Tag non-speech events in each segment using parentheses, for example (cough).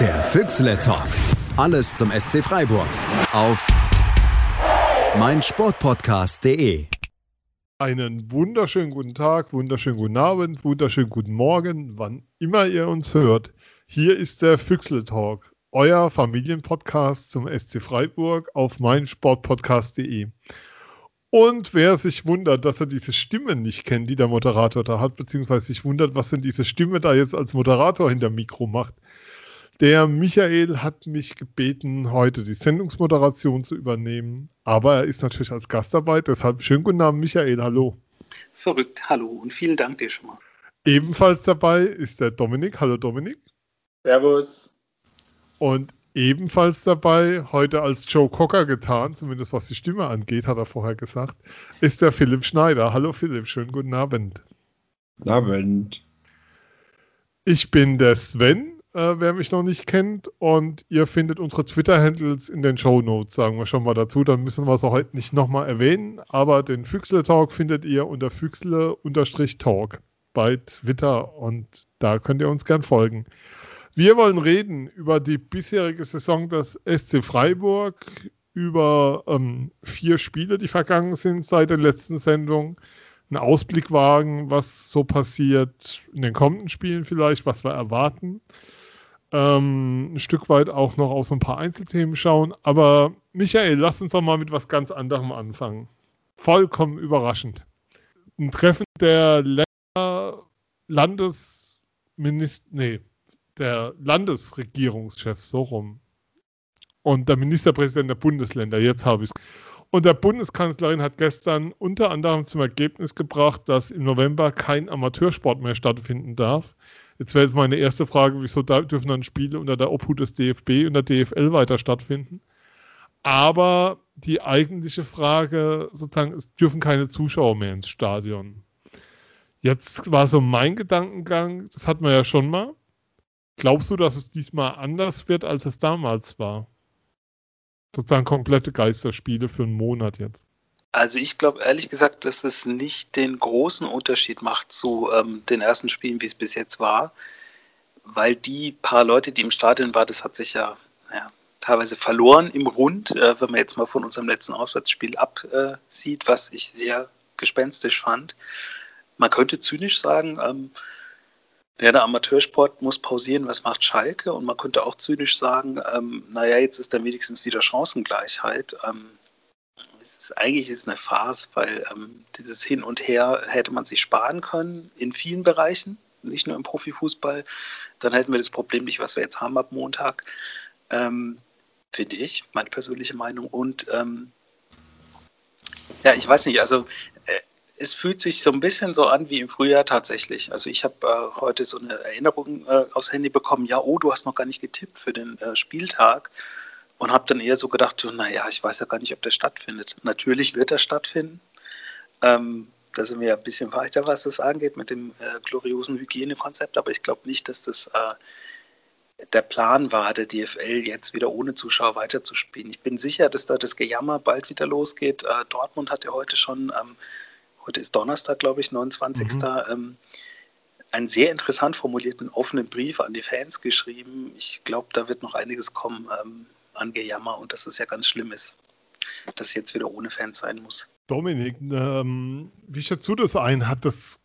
Der Füchsle Talk. Alles zum SC Freiburg. Auf meinsportpodcast.de. Einen wunderschönen guten Tag, wunderschönen guten Abend, wunderschönen guten Morgen, wann immer ihr uns hört. Hier ist der Füchsle Talk, euer Familienpodcast zum SC Freiburg auf meinsportpodcast.de. Und wer sich wundert, dass er diese Stimme nicht kennt, die der Moderator da hat, beziehungsweise sich wundert, was denn diese Stimme da jetzt als Moderator hinter Mikro macht, der Michael hat mich gebeten, heute die Sendungsmoderation zu übernehmen, aber er ist natürlich als Gast dabei, deshalb schönen guten Abend, Michael, hallo. Verrückt, hallo und vielen Dank dir schon mal. Ebenfalls dabei ist der Dominik, hallo Dominik. Servus. Und ebenfalls dabei, heute als Joe Cocker getan, zumindest was die Stimme angeht, hat er vorher gesagt, ist der Philipp Schneider. Hallo Philipp, schönen guten Abend. Guten Abend. Ich bin der Sven, äh, wer mich noch nicht kennt, und ihr findet unsere Twitter-Handles in den Show Notes, sagen wir schon mal dazu. Dann müssen wir es auch heute nicht nochmal erwähnen, aber den Füchsle-Talk findet ihr unter Füchsle-Talk bei Twitter und da könnt ihr uns gern folgen. Wir wollen reden über die bisherige Saison des SC Freiburg, über ähm, vier Spiele, die vergangen sind seit der letzten Sendung. Einen Ausblick wagen, was so passiert in den kommenden Spielen vielleicht, was wir erwarten. Ähm, ein Stück weit auch noch auf so ein paar Einzelthemen schauen. Aber Michael, lass uns doch mal mit was ganz anderem anfangen. Vollkommen überraschend. Ein Treffen der Landesminister, nee, der Landesregierungschef, so rum. Und der Ministerpräsident der Bundesländer, jetzt habe ich es. Und der Bundeskanzlerin hat gestern unter anderem zum Ergebnis gebracht, dass im November kein Amateursport mehr stattfinden darf. Jetzt wäre jetzt meine erste Frage, wieso dürfen dann Spiele unter der Obhut des DFB und der DFL weiter stattfinden? Aber die eigentliche Frage, sozusagen, es dürfen keine Zuschauer mehr ins Stadion. Jetzt war so mein Gedankengang, das hatten wir ja schon mal. Glaubst du, dass es diesmal anders wird, als es damals war? Sozusagen komplette Geisterspiele für einen Monat jetzt. Also ich glaube ehrlich gesagt, dass es nicht den großen Unterschied macht zu ähm, den ersten Spielen, wie es bis jetzt war, weil die paar Leute, die im Stadion waren, das hat sich ja, ja teilweise verloren im Rund, äh, wenn man jetzt mal von unserem letzten Auswärtsspiel absieht, was ich sehr gespenstisch fand. Man könnte zynisch sagen, ähm, der Amateursport muss pausieren, was macht Schalke? Und man könnte auch zynisch sagen, ähm, naja, jetzt ist da wenigstens wieder Chancengleichheit. Ähm, ist, eigentlich ist eine Farce, weil ähm, dieses Hin und Her hätte man sich sparen können in vielen Bereichen, nicht nur im Profifußball. Dann hätten wir das Problem nicht, was wir jetzt haben ab Montag, ähm, finde ich, meine persönliche Meinung. Und ähm, ja, ich weiß nicht, also es fühlt sich so ein bisschen so an wie im Frühjahr tatsächlich. Also ich habe äh, heute so eine Erinnerung äh, aufs Handy bekommen, ja, oh, du hast noch gar nicht getippt für den äh, Spieltag. Und habe dann eher so gedacht, naja, ich weiß ja gar nicht, ob der stattfindet. Natürlich wird er stattfinden. Ähm, da sind wir ja ein bisschen weiter, was das angeht, mit dem äh, gloriosen Hygienekonzept. Aber ich glaube nicht, dass das äh, der Plan war, der DFL jetzt wieder ohne Zuschauer weiterzuspielen. Ich bin sicher, dass da das Gejammer bald wieder losgeht. Äh, Dortmund hat ja heute schon ähm, heute ist Donnerstag, glaube ich, 29. Mhm. Ähm, einen sehr interessant formulierten offenen Brief an die Fans geschrieben. Ich glaube, da wird noch einiges kommen ähm, an Gejammer und dass es ja ganz schlimm ist, dass jetzt wieder ohne Fans sein muss. Dominik, ähm, wie schätzt du das ein? Hat das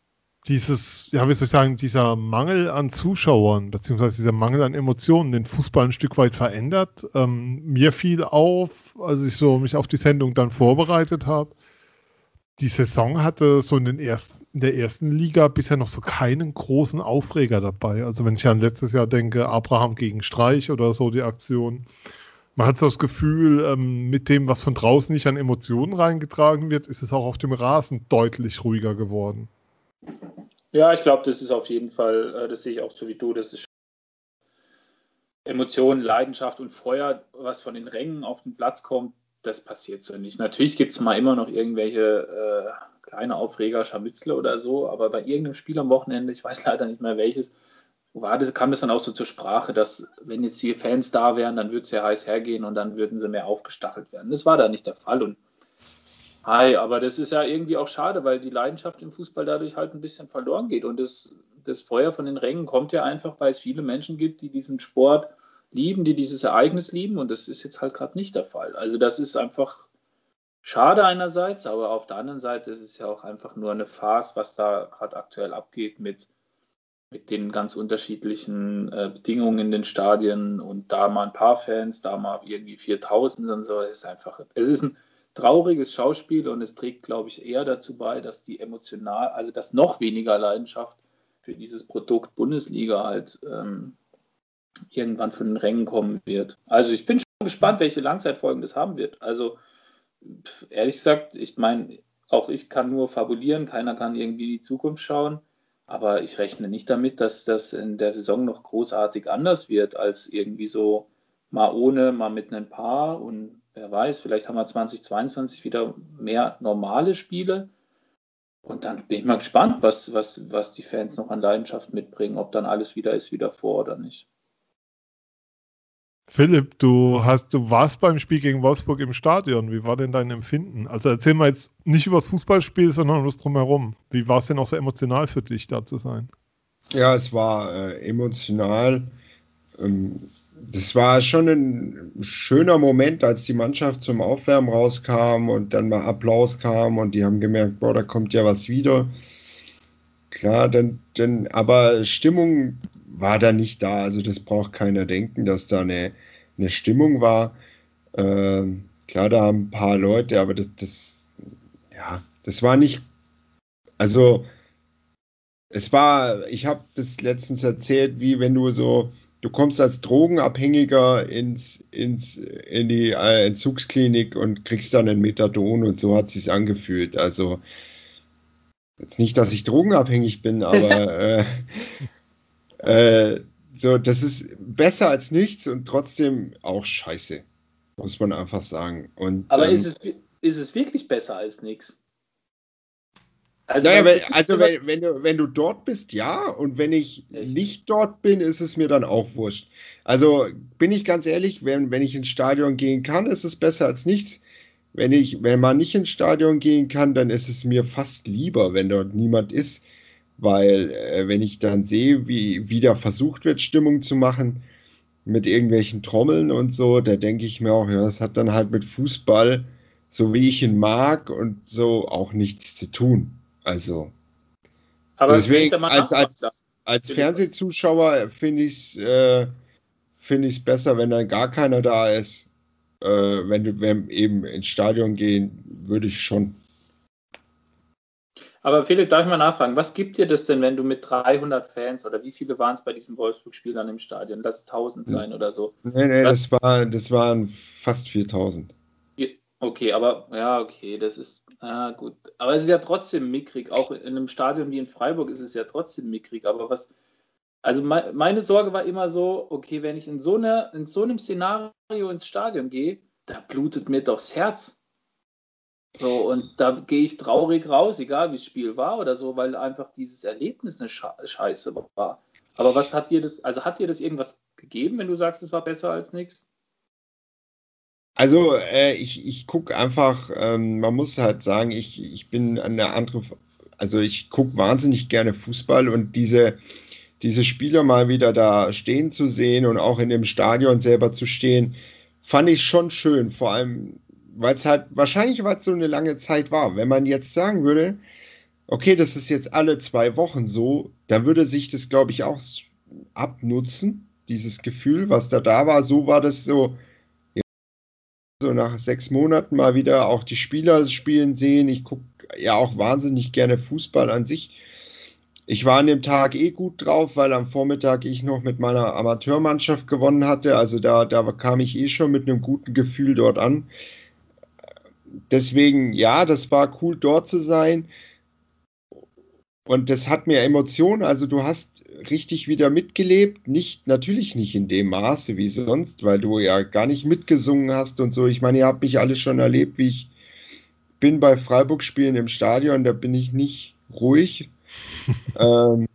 dieses, ja, wie soll ich sagen, dieser Mangel an Zuschauern, beziehungsweise dieser Mangel an Emotionen den Fußball ein Stück weit verändert? Ähm, mir fiel auf, als ich so mich auf die Sendung dann vorbereitet habe, die Saison hatte so in, den ersten, in der ersten Liga bisher noch so keinen großen Aufreger dabei. Also wenn ich an letztes Jahr denke, Abraham gegen Streich oder so die Aktion. Man hat das Gefühl, ähm, mit dem, was von draußen nicht an Emotionen reingetragen wird, ist es auch auf dem Rasen deutlich ruhiger geworden. Ja, ich glaube, das ist auf jeden Fall, äh, das sehe ich auch so wie du, das ist Emotionen, Leidenschaft und Feuer, was von den Rängen auf den Platz kommt, das passiert so nicht. Natürlich gibt es mal immer noch irgendwelche äh, kleine Aufreger, Scharmützle oder so, aber bei irgendeinem Spiel am Wochenende, ich weiß leider nicht mehr welches, war das, kam das dann auch so zur Sprache, dass wenn jetzt die Fans da wären, dann würde es ja heiß hergehen und dann würden sie mehr aufgestachelt werden. Das war da nicht der Fall und hi, aber das ist ja irgendwie auch schade, weil die Leidenschaft im Fußball dadurch halt ein bisschen verloren geht und das, das Feuer von den Rängen kommt ja einfach, weil es viele Menschen gibt, die diesen Sport lieben, die dieses Ereignis lieben und das ist jetzt halt gerade nicht der Fall. Also das ist einfach schade einerseits, aber auf der anderen Seite ist es ja auch einfach nur eine Farce, was da gerade aktuell abgeht mit, mit den ganz unterschiedlichen äh, Bedingungen in den Stadien und da mal ein paar Fans, da mal irgendwie 4000 und so. Es ist einfach, es ist ein trauriges Schauspiel und es trägt, glaube ich, eher dazu bei, dass die emotional, also dass noch weniger Leidenschaft für dieses Produkt Bundesliga halt ähm, irgendwann von den Rängen kommen wird. Also ich bin schon gespannt, welche Langzeitfolgen das haben wird. Also ehrlich gesagt, ich meine, auch ich kann nur fabulieren, keiner kann irgendwie in die Zukunft schauen. Aber ich rechne nicht damit, dass das in der Saison noch großartig anders wird, als irgendwie so mal ohne, mal mit ein paar. Und wer weiß, vielleicht haben wir 2022 wieder mehr normale Spiele. Und dann bin ich mal gespannt, was, was, was die Fans noch an Leidenschaft mitbringen, ob dann alles wieder ist wie davor oder nicht. Philipp, du hast, du warst beim Spiel gegen Wolfsburg im Stadion. Wie war denn dein Empfinden? Also erzähl mal jetzt nicht über das Fußballspiel, sondern was drumherum. Wie war es denn auch so emotional für dich, da zu sein? Ja, es war äh, emotional. Ähm, das war schon ein schöner Moment, als die Mannschaft zum Aufwärmen rauskam und dann mal Applaus kam und die haben gemerkt, boah, da kommt ja was wieder. Klar, dann, dann, aber Stimmung war da nicht da. Also das braucht keiner denken, dass da eine, eine Stimmung war. Äh, klar, da haben ein paar Leute, aber das, das, ja, das war nicht, also es war, ich habe das letztens erzählt, wie wenn du so, du kommst als Drogenabhängiger ins, ins, in die äh, Entzugsklinik und kriegst dann ein Methadon und so hat sich angefühlt. Also jetzt nicht, dass ich drogenabhängig bin, aber (laughs) äh, äh, so, das ist besser als nichts und trotzdem auch scheiße, muss man einfach sagen. Und, Aber ähm, ist, es, ist es wirklich besser als nichts? Also, naja, wenn, also wenn, wenn, du, wenn du dort bist, ja. Und wenn ich Echt? nicht dort bin, ist es mir dann auch wurscht. Also bin ich ganz ehrlich, wenn, wenn ich ins Stadion gehen kann, ist es besser als nichts. Wenn, ich, wenn man nicht ins Stadion gehen kann, dann ist es mir fast lieber, wenn dort niemand ist weil äh, wenn ich dann sehe, wie wieder versucht wird, Stimmung zu machen mit irgendwelchen Trommeln und so, da denke ich mir auch, ja, das hat dann halt mit Fußball, so wie ich ihn mag und so, auch nichts zu tun. Also aber deswegen, als, als, als Fernsehzuschauer finde ich es äh, find besser, wenn dann gar keiner da ist. Äh, wenn du wenn eben ins Stadion gehen, würde ich schon. Aber Philipp, darf ich mal nachfragen, was gibt dir das denn, wenn du mit 300 Fans oder wie viele waren es bei diesem Wolfsburg-Spiel dann im Stadion? Lass es 1000 sein oder so. Nee, nee, das, war, das waren fast 4000. Okay, aber ja, okay, das ist, ah, gut. Aber es ist ja trotzdem mickrig. Auch in einem Stadion wie in Freiburg ist es ja trotzdem mickrig. Aber was, also me meine Sorge war immer so, okay, wenn ich in so, einer, in so einem Szenario ins Stadion gehe, da blutet mir doch das Herz. So, und da gehe ich traurig raus, egal wie das Spiel war oder so, weil einfach dieses Erlebnis eine Scheiße war. Aber was hat dir das, also hat dir das irgendwas gegeben, wenn du sagst, es war besser als nichts? Also äh, ich, ich gucke einfach, ähm, man muss halt sagen, ich, ich bin eine andere, also ich gucke wahnsinnig gerne Fußball und diese, diese Spieler mal wieder da stehen zu sehen und auch in dem Stadion selber zu stehen, fand ich schon schön. Vor allem weil es halt wahrscheinlich was so eine lange Zeit war. Wenn man jetzt sagen würde, okay, das ist jetzt alle zwei Wochen so, dann würde sich das, glaube ich, auch abnutzen, dieses Gefühl, was da da war. So war das so, so nach sechs Monaten mal wieder auch die Spieler spielen sehen. Ich gucke ja auch wahnsinnig gerne Fußball an sich. Ich war an dem Tag eh gut drauf, weil am Vormittag ich noch mit meiner Amateurmannschaft gewonnen hatte. Also da, da kam ich eh schon mit einem guten Gefühl dort an deswegen, ja, das war cool dort zu sein. Und das hat mir Emotionen, also du hast richtig wieder mitgelebt, nicht, natürlich nicht in dem Maße wie sonst, weil du ja gar nicht mitgesungen hast und so. Ich meine, ihr habt mich alle schon erlebt, wie ich bin bei Freiburg-Spielen im Stadion, da bin ich nicht ruhig. (laughs) ähm,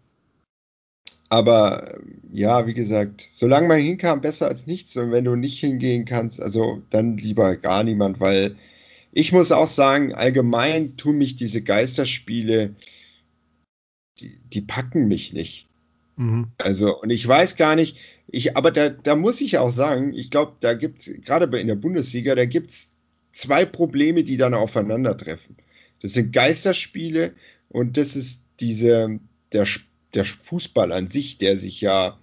aber ja, wie gesagt, solange man hinkam, besser als nichts. Und wenn du nicht hingehen kannst, also dann lieber gar niemand, weil ich muss auch sagen, allgemein tun mich diese Geisterspiele, die, die packen mich nicht. Mhm. Also, und ich weiß gar nicht, ich, aber da, da muss ich auch sagen, ich glaube, da gibt es, gerade in der Bundesliga, da gibt es zwei Probleme, die dann aufeinandertreffen. Das sind Geisterspiele und das ist diese, der, der Fußball an sich, der sich ja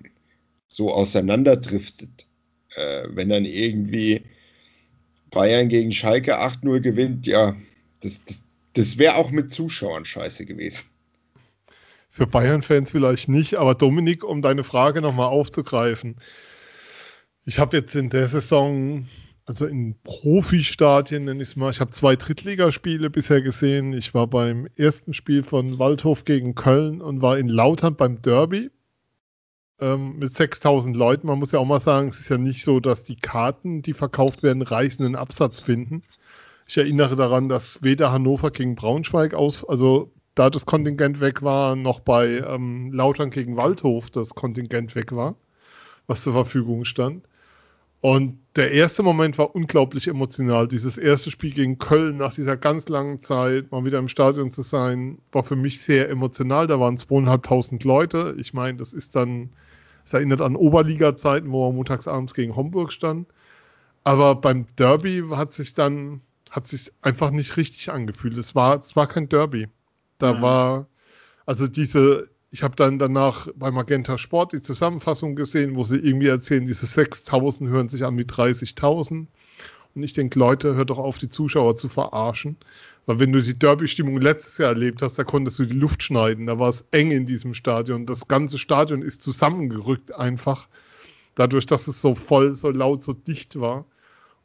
so auseinanderdriftet. Äh, wenn dann irgendwie Bayern gegen Schalke 8-0 gewinnt, ja, das, das, das wäre auch mit Zuschauern scheiße gewesen. Für Bayern-Fans vielleicht nicht, aber Dominik, um deine Frage nochmal aufzugreifen. Ich habe jetzt in der Saison, also in Profi-Stadien nenne ich es mal, ich habe zwei Drittligaspiele bisher gesehen. Ich war beim ersten Spiel von Waldhof gegen Köln und war in Lautern beim Derby ähm, mit 6000 Leuten. Man muss ja auch mal sagen, es ist ja nicht so, dass die Karten, die verkauft werden, reißenden Absatz finden. Ich erinnere daran, dass weder Hannover gegen Braunschweig aus, also da das Kontingent weg war, noch bei ähm, Lautern gegen Waldhof das Kontingent weg war, was zur Verfügung stand. Und der erste Moment war unglaublich emotional. Dieses erste Spiel gegen Köln nach dieser ganz langen Zeit, mal wieder im Stadion zu sein, war für mich sehr emotional. Da waren zweieinhalbtausend Leute. Ich meine, das ist dann es erinnert an Oberliga-Zeiten, wo er montagsabends gegen Homburg stand. Aber beim Derby hat sich dann hat sich einfach nicht richtig angefühlt. Es war, es war kein Derby. Da mhm. war, also diese, ich habe dann danach bei Magenta Sport die Zusammenfassung gesehen, wo sie irgendwie erzählen, diese 6000 hören sich an wie 30.000. Und ich denke, Leute, hört doch auf, die Zuschauer zu verarschen. Weil wenn du die Derby-Stimmung letztes Jahr erlebt hast, da konntest du die Luft schneiden. Da war es eng in diesem Stadion. Das ganze Stadion ist zusammengerückt einfach. Dadurch, dass es so voll, so laut, so dicht war.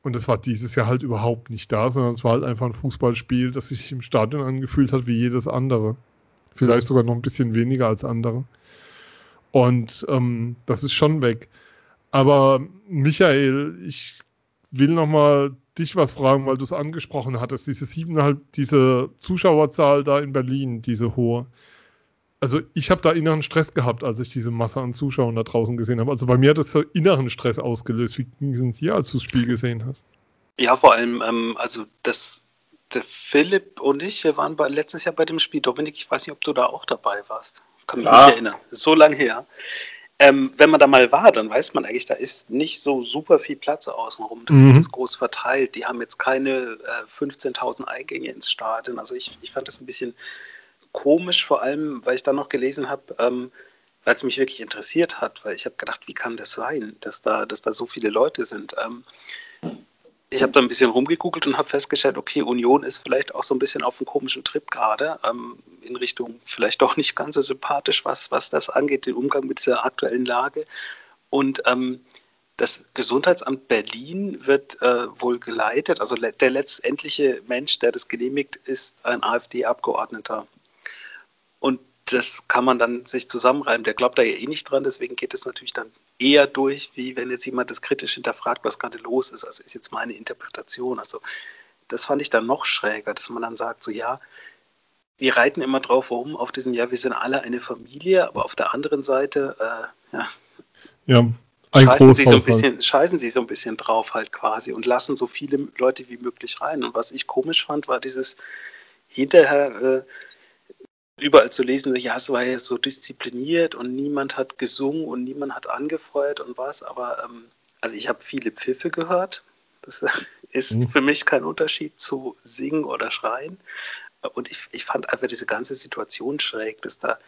Und das war dieses Jahr halt überhaupt nicht da, sondern es war halt einfach ein Fußballspiel, das sich im Stadion angefühlt hat wie jedes andere. Vielleicht sogar noch ein bisschen weniger als andere. Und ähm, das ist schon weg. Aber Michael, ich will nochmal dich was fragen, weil du es angesprochen hattest. Diese siebeneinhalb, diese Zuschauerzahl da in Berlin, diese hohe. Also ich habe da inneren Stress gehabt, als ich diese Masse an Zuschauern da draußen gesehen habe. Also bei mir hat das so inneren Stress ausgelöst. Wie ging es denn dir, als du das Spiel gesehen hast? Ja, vor allem, ähm, also das, der Philipp und ich, wir waren bei, letztes Jahr bei dem Spiel. Dominik, ich weiß nicht, ob du da auch dabei warst. Kann mich nicht erinnern. So lange her. Ähm, wenn man da mal war, dann weiß man eigentlich, da ist nicht so super viel Platz außenrum. Das mhm. ist groß verteilt. Die haben jetzt keine äh, 15.000 Eingänge ins Stadion. Also ich, ich fand das ein bisschen komisch, vor allem, weil ich dann noch gelesen habe, ähm, weil es mich wirklich interessiert hat, weil ich habe gedacht, wie kann das sein, dass da, dass da so viele Leute sind. Ähm, ich habe da ein bisschen rumgegoogelt und habe festgestellt, okay, Union ist vielleicht auch so ein bisschen auf einem komischen Trip gerade, ähm, in Richtung vielleicht doch nicht ganz so sympathisch, was, was das angeht, den Umgang mit dieser aktuellen Lage. Und ähm, das Gesundheitsamt Berlin wird äh, wohl geleitet, also le der letztendliche Mensch, der das genehmigt, ist ein AfD-Abgeordneter. Das kann man dann sich zusammenreimen. Der glaubt da ja eh nicht dran, deswegen geht es natürlich dann eher durch, wie wenn jetzt jemand das kritisch hinterfragt, was gerade los ist. Also ist jetzt meine Interpretation. Also das fand ich dann noch schräger, dass man dann sagt, so ja, die reiten immer drauf rum, auf diesem, ja, wir sind alle eine Familie, aber auf der anderen Seite, äh, ja, ja scheißen, sie so ein bisschen, scheißen sie so ein bisschen drauf halt quasi und lassen so viele Leute wie möglich rein. Und was ich komisch fand, war dieses hinterher, äh, überall zu lesen, ja, es war ja so diszipliniert und niemand hat gesungen und niemand hat angefeuert und was, aber ähm, also ich habe viele Pfiffe gehört. Das (laughs) ist mhm. für mich kein Unterschied zu singen oder schreien. Und ich, ich fand einfach diese ganze Situation schräg, dass da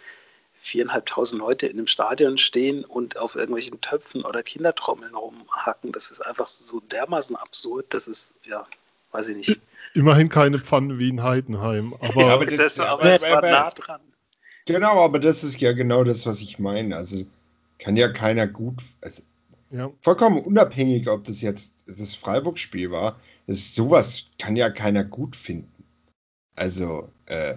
viereinhalbtausend Leute in einem Stadion stehen und auf irgendwelchen Töpfen oder Kindertrommeln rumhacken. Das ist einfach so dermaßen absurd, das ist, ja, weiß ich nicht. Immerhin keine Pfanne wie in Heidenheim. Aber, ja, aber das, das, aber das war nah dran. Genau, aber das ist ja genau das, was ich meine. Also kann ja keiner gut. Also, ja. Vollkommen unabhängig, ob das jetzt das Freiburg-Spiel war. Das sowas kann ja keiner gut finden. Also, äh,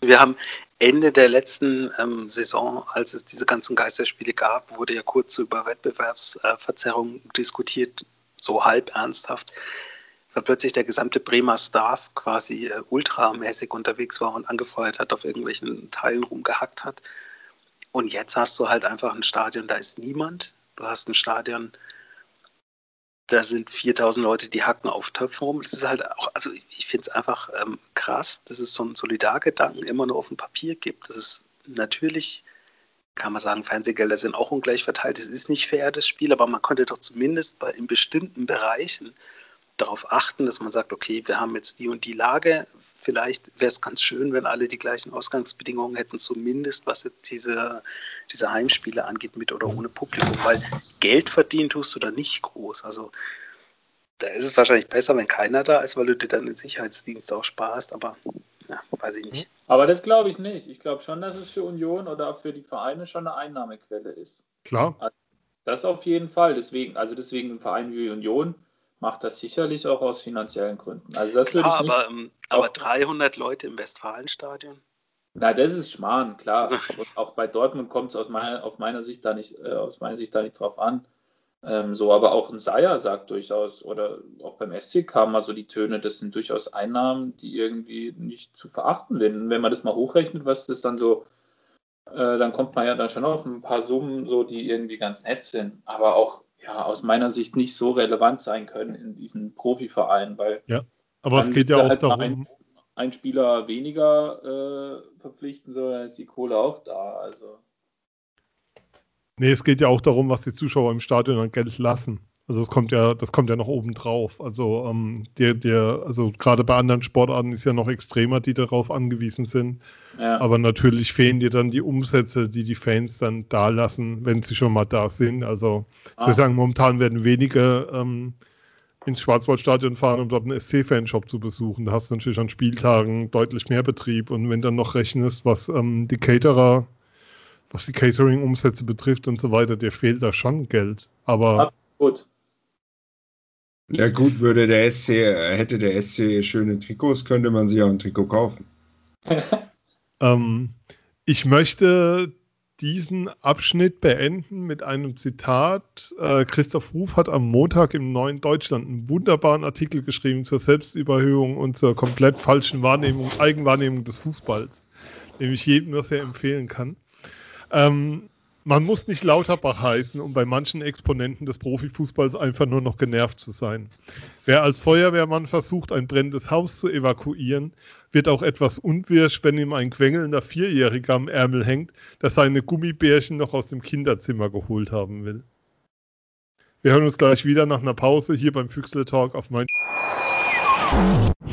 wir haben Ende der letzten ähm, Saison, als es diese ganzen Geisterspiele gab, wurde ja kurz über Wettbewerbsverzerrung äh, diskutiert, so halb ernsthaft plötzlich der gesamte Bremer Staff quasi äh, ultramäßig unterwegs war und angefeuert hat, auf irgendwelchen Teilen rumgehackt hat. Und jetzt hast du halt einfach ein Stadion, da ist niemand. Du hast ein Stadion, da sind 4000 Leute, die hacken auf Töpfen rum. Das ist halt auch, also ich finde es einfach ähm, krass, dass es so einen Solidargedanken immer nur auf dem Papier gibt. Das ist natürlich kann man sagen, Fernsehgelder sind auch ungleich verteilt. Es ist nicht fair, das Spiel, aber man konnte doch zumindest bei, in bestimmten Bereichen darauf achten, dass man sagt, okay, wir haben jetzt die und die Lage. Vielleicht wäre es ganz schön, wenn alle die gleichen Ausgangsbedingungen hätten, zumindest was jetzt diese, diese Heimspiele angeht, mit oder ohne Publikum. Weil Geld verdienen tust du da nicht groß. Also da ist es wahrscheinlich besser, wenn keiner da ist, weil du dir dann den Sicherheitsdienst auch sparst, aber ja, weiß ich nicht. Aber das glaube ich nicht. Ich glaube schon, dass es für Union oder für die Vereine schon eine Einnahmequelle ist. Klar. Das auf jeden Fall. Deswegen, also deswegen ein Verein wie Union macht das sicherlich auch aus finanziellen Gründen. Also das Klar, würde ich nicht aber, ähm, aber 300 Leute im Westfalenstadion? Na, das ist Schmarrn, klar. Also- Und auch bei Dortmund kommt es aus meiner, auf meiner Sicht da nicht, äh, aus meiner Sicht da nicht drauf an. Ähm, so, aber auch ein Seier sagt durchaus, oder auch beim SC kamen mal so die Töne, das sind durchaus Einnahmen, die irgendwie nicht zu verachten sind. Wenn man das mal hochrechnet, was das dann so, äh, dann kommt man ja dann schon auf ein paar Summen, so die irgendwie ganz nett sind, aber auch ja aus meiner Sicht nicht so relevant sein können in diesen Profivereinen, weil Aber es geht ja auch halt darum, ein, ein Spieler weniger äh, verpflichten soll, dann ist die Kohle auch da. Also nee, es geht ja auch darum, was die Zuschauer im Stadion an Geld lassen. Also das kommt ja, das kommt ja noch oben drauf. Also ähm, der, der, also gerade bei anderen Sportarten ist ja noch extremer, die darauf angewiesen sind. ja. Aber natürlich fehlen dir dann die Umsätze, die die Fans dann da lassen, wenn sie schon mal da sind. Also ich Ah. würde sagen, momentan werden wenige ähm, ins Schwarzwaldstadion fahren, um dort einen SC-Fanshop zu besuchen. Da hast du natürlich an Spieltagen deutlich mehr Betrieb. Und wenn dann noch rechnest, was ähm, die Caterer, was die Catering-Umsätze betrifft und so weiter, dir fehlt da schon Geld. Aber Ab- gut. Ja gut, würde der SC, hätte der SC schöne Trikots, könnte man sich auch ein Trikot kaufen. (laughs) Ähm, ich möchte diesen Abschnitt beenden mit einem Zitat. Äh, Christoph Ruf hat am Montag im Neuen Deutschland einen wunderbaren Artikel geschrieben zur Selbstüberhöhung und zur komplett falschen Wahrnehmung, Eigenwahrnehmung des Fußballs, dem ich jedem nur sehr empfehlen kann. Ähm, man muss nicht Lauterbach heißen, um bei manchen Exponenten des Profifußballs einfach nur noch genervt zu sein. Wer als Feuerwehrmann versucht, ein brennendes Haus zu evakuieren, wird auch etwas unwirsch, wenn ihm ein quengelnder Vierjähriger am Ärmel hängt, der seine Gummibärchen noch aus dem Kinderzimmer geholt haben will. Wir hören uns gleich wieder nach einer Pause hier beim Füchsle Talk auf mein.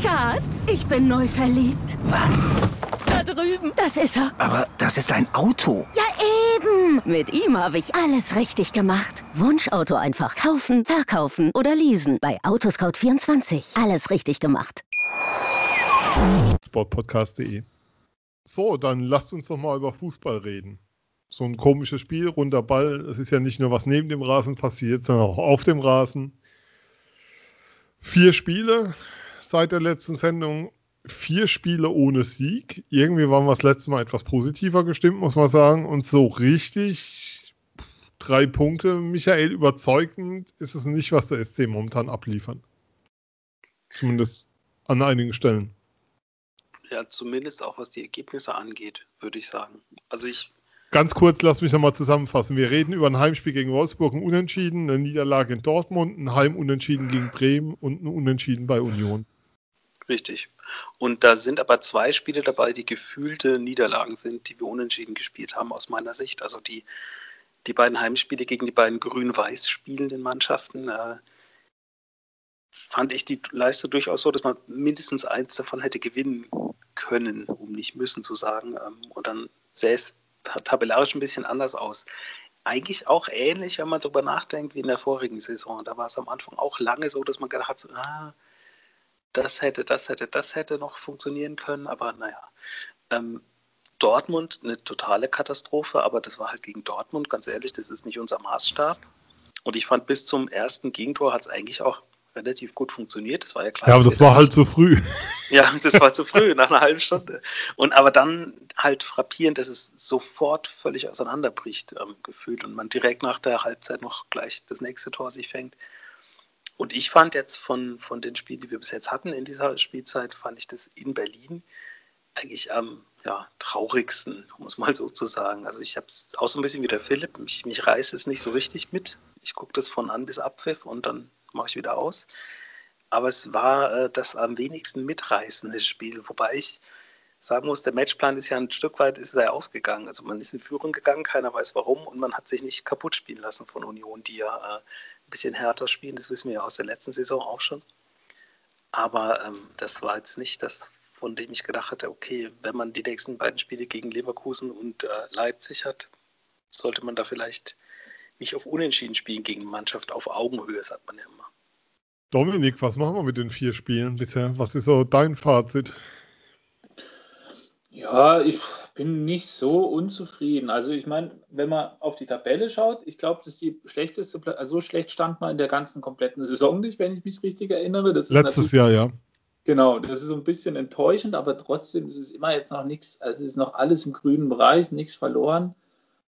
Schatz, ich bin neu verliebt. Was? Da drüben. Das ist er. Aber das ist ein Auto. Ja, Mit ihm habe ich alles richtig gemacht. Wunschauto einfach kaufen, verkaufen oder leasen. Bei Autoscout24. Alles richtig gemacht. Sportpodcast.de. So, dann lasst uns doch mal über Fußball reden. So ein komisches Spiel, runder Ball. Es ist ja nicht nur was neben dem Rasen passiert, sondern auch auf dem Rasen. Vier Spiele seit der letzten Sendung. Vier Spiele ohne Sieg. Irgendwie waren wir das letzte Mal etwas positiver gestimmt, muss man sagen. Und so richtig drei Punkte, Michael, überzeugend ist es nicht, was der SC momentan abliefern. Zumindest an einigen Stellen. Ja, zumindest auch was die Ergebnisse angeht, würde ich sagen. Also ich, Ganz kurz, lass mich nochmal zusammenfassen. Wir reden über ein Heimspiel gegen Wolfsburg, ein Unentschieden, eine Niederlage in Dortmund, ein Heimunentschieden gegen Bremen und ein Unentschieden bei Union. Richtig. Und da sind aber zwei Spiele dabei, die gefühlte Niederlagen sind, die wir unentschieden gespielt haben, aus meiner Sicht. Also die, die beiden Heimspiele gegen die beiden grün-weiß spielenden Mannschaften, äh, fand ich die Leistung durchaus so, dass man mindestens eins davon hätte gewinnen können, um nicht müssen zu sagen. Ähm, und dann sähe es tabellarisch ein bisschen anders aus. Eigentlich auch ähnlich, wenn man darüber nachdenkt, wie in der vorigen Saison. Da war es am Anfang auch lange so, dass man gedacht hat, ah, das hätte, das hätte, das hätte noch funktionieren können, aber naja. Ähm, Dortmund, eine totale Katastrophe, aber das war halt gegen Dortmund, ganz ehrlich, das ist nicht unser Maßstab. Und ich fand, bis zum ersten Gegentor hat es eigentlich auch relativ gut funktioniert. Das war ja klar. Ja, aber das war halt zu früh. (laughs) ja, das war zu früh, nach einer halben Stunde. Und aber dann halt frappierend, dass es sofort völlig auseinanderbricht, ähm, gefühlt. Und man direkt nach der Halbzeit noch gleich das nächste Tor sich fängt. Und ich fand jetzt von, von den Spielen, die wir bis jetzt hatten in dieser Spielzeit, fand ich das in Berlin eigentlich am ja, traurigsten, um es mal so zu sagen. Also ich habe es auch so ein bisschen wie der Philipp, mich, mich reißt es nicht so richtig mit. Ich gucke das von an bis Abpfiff und dann mache ich wieder aus. Aber es war äh, das am wenigsten mitreißende Spiel, wobei ich sagen muss, der Matchplan ist ja ein Stück weit ist er aufgegangen. Also man ist in Führung gegangen, keiner weiß warum und man hat sich nicht kaputt spielen lassen von Union, die ja äh, ein bisschen härter spielen. Das wissen wir ja aus der letzten Saison auch schon. Aber ähm, das war jetzt nicht das, von dem ich gedacht hatte, okay, wenn man die nächsten beiden Spiele gegen Leverkusen und äh, Leipzig hat, sollte man da vielleicht nicht auf Unentschieden spielen gegen Mannschaft auf Augenhöhe, sagt man ja immer. Dominik, was machen wir mit den vier Spielen bisher? Was ist so dein Fazit? Ja, ich bin nicht so unzufrieden. Also ich meine, wenn man auf die Tabelle schaut, ich glaube, das ist die schlechteste, also so schlecht stand man in der ganzen kompletten Saison nicht, wenn ich mich richtig erinnere. Letztes Jahr, ja. Genau, das ist so ein bisschen enttäuschend, aber trotzdem ist es immer jetzt noch nichts, also es ist noch alles im grünen Bereich, nichts verloren.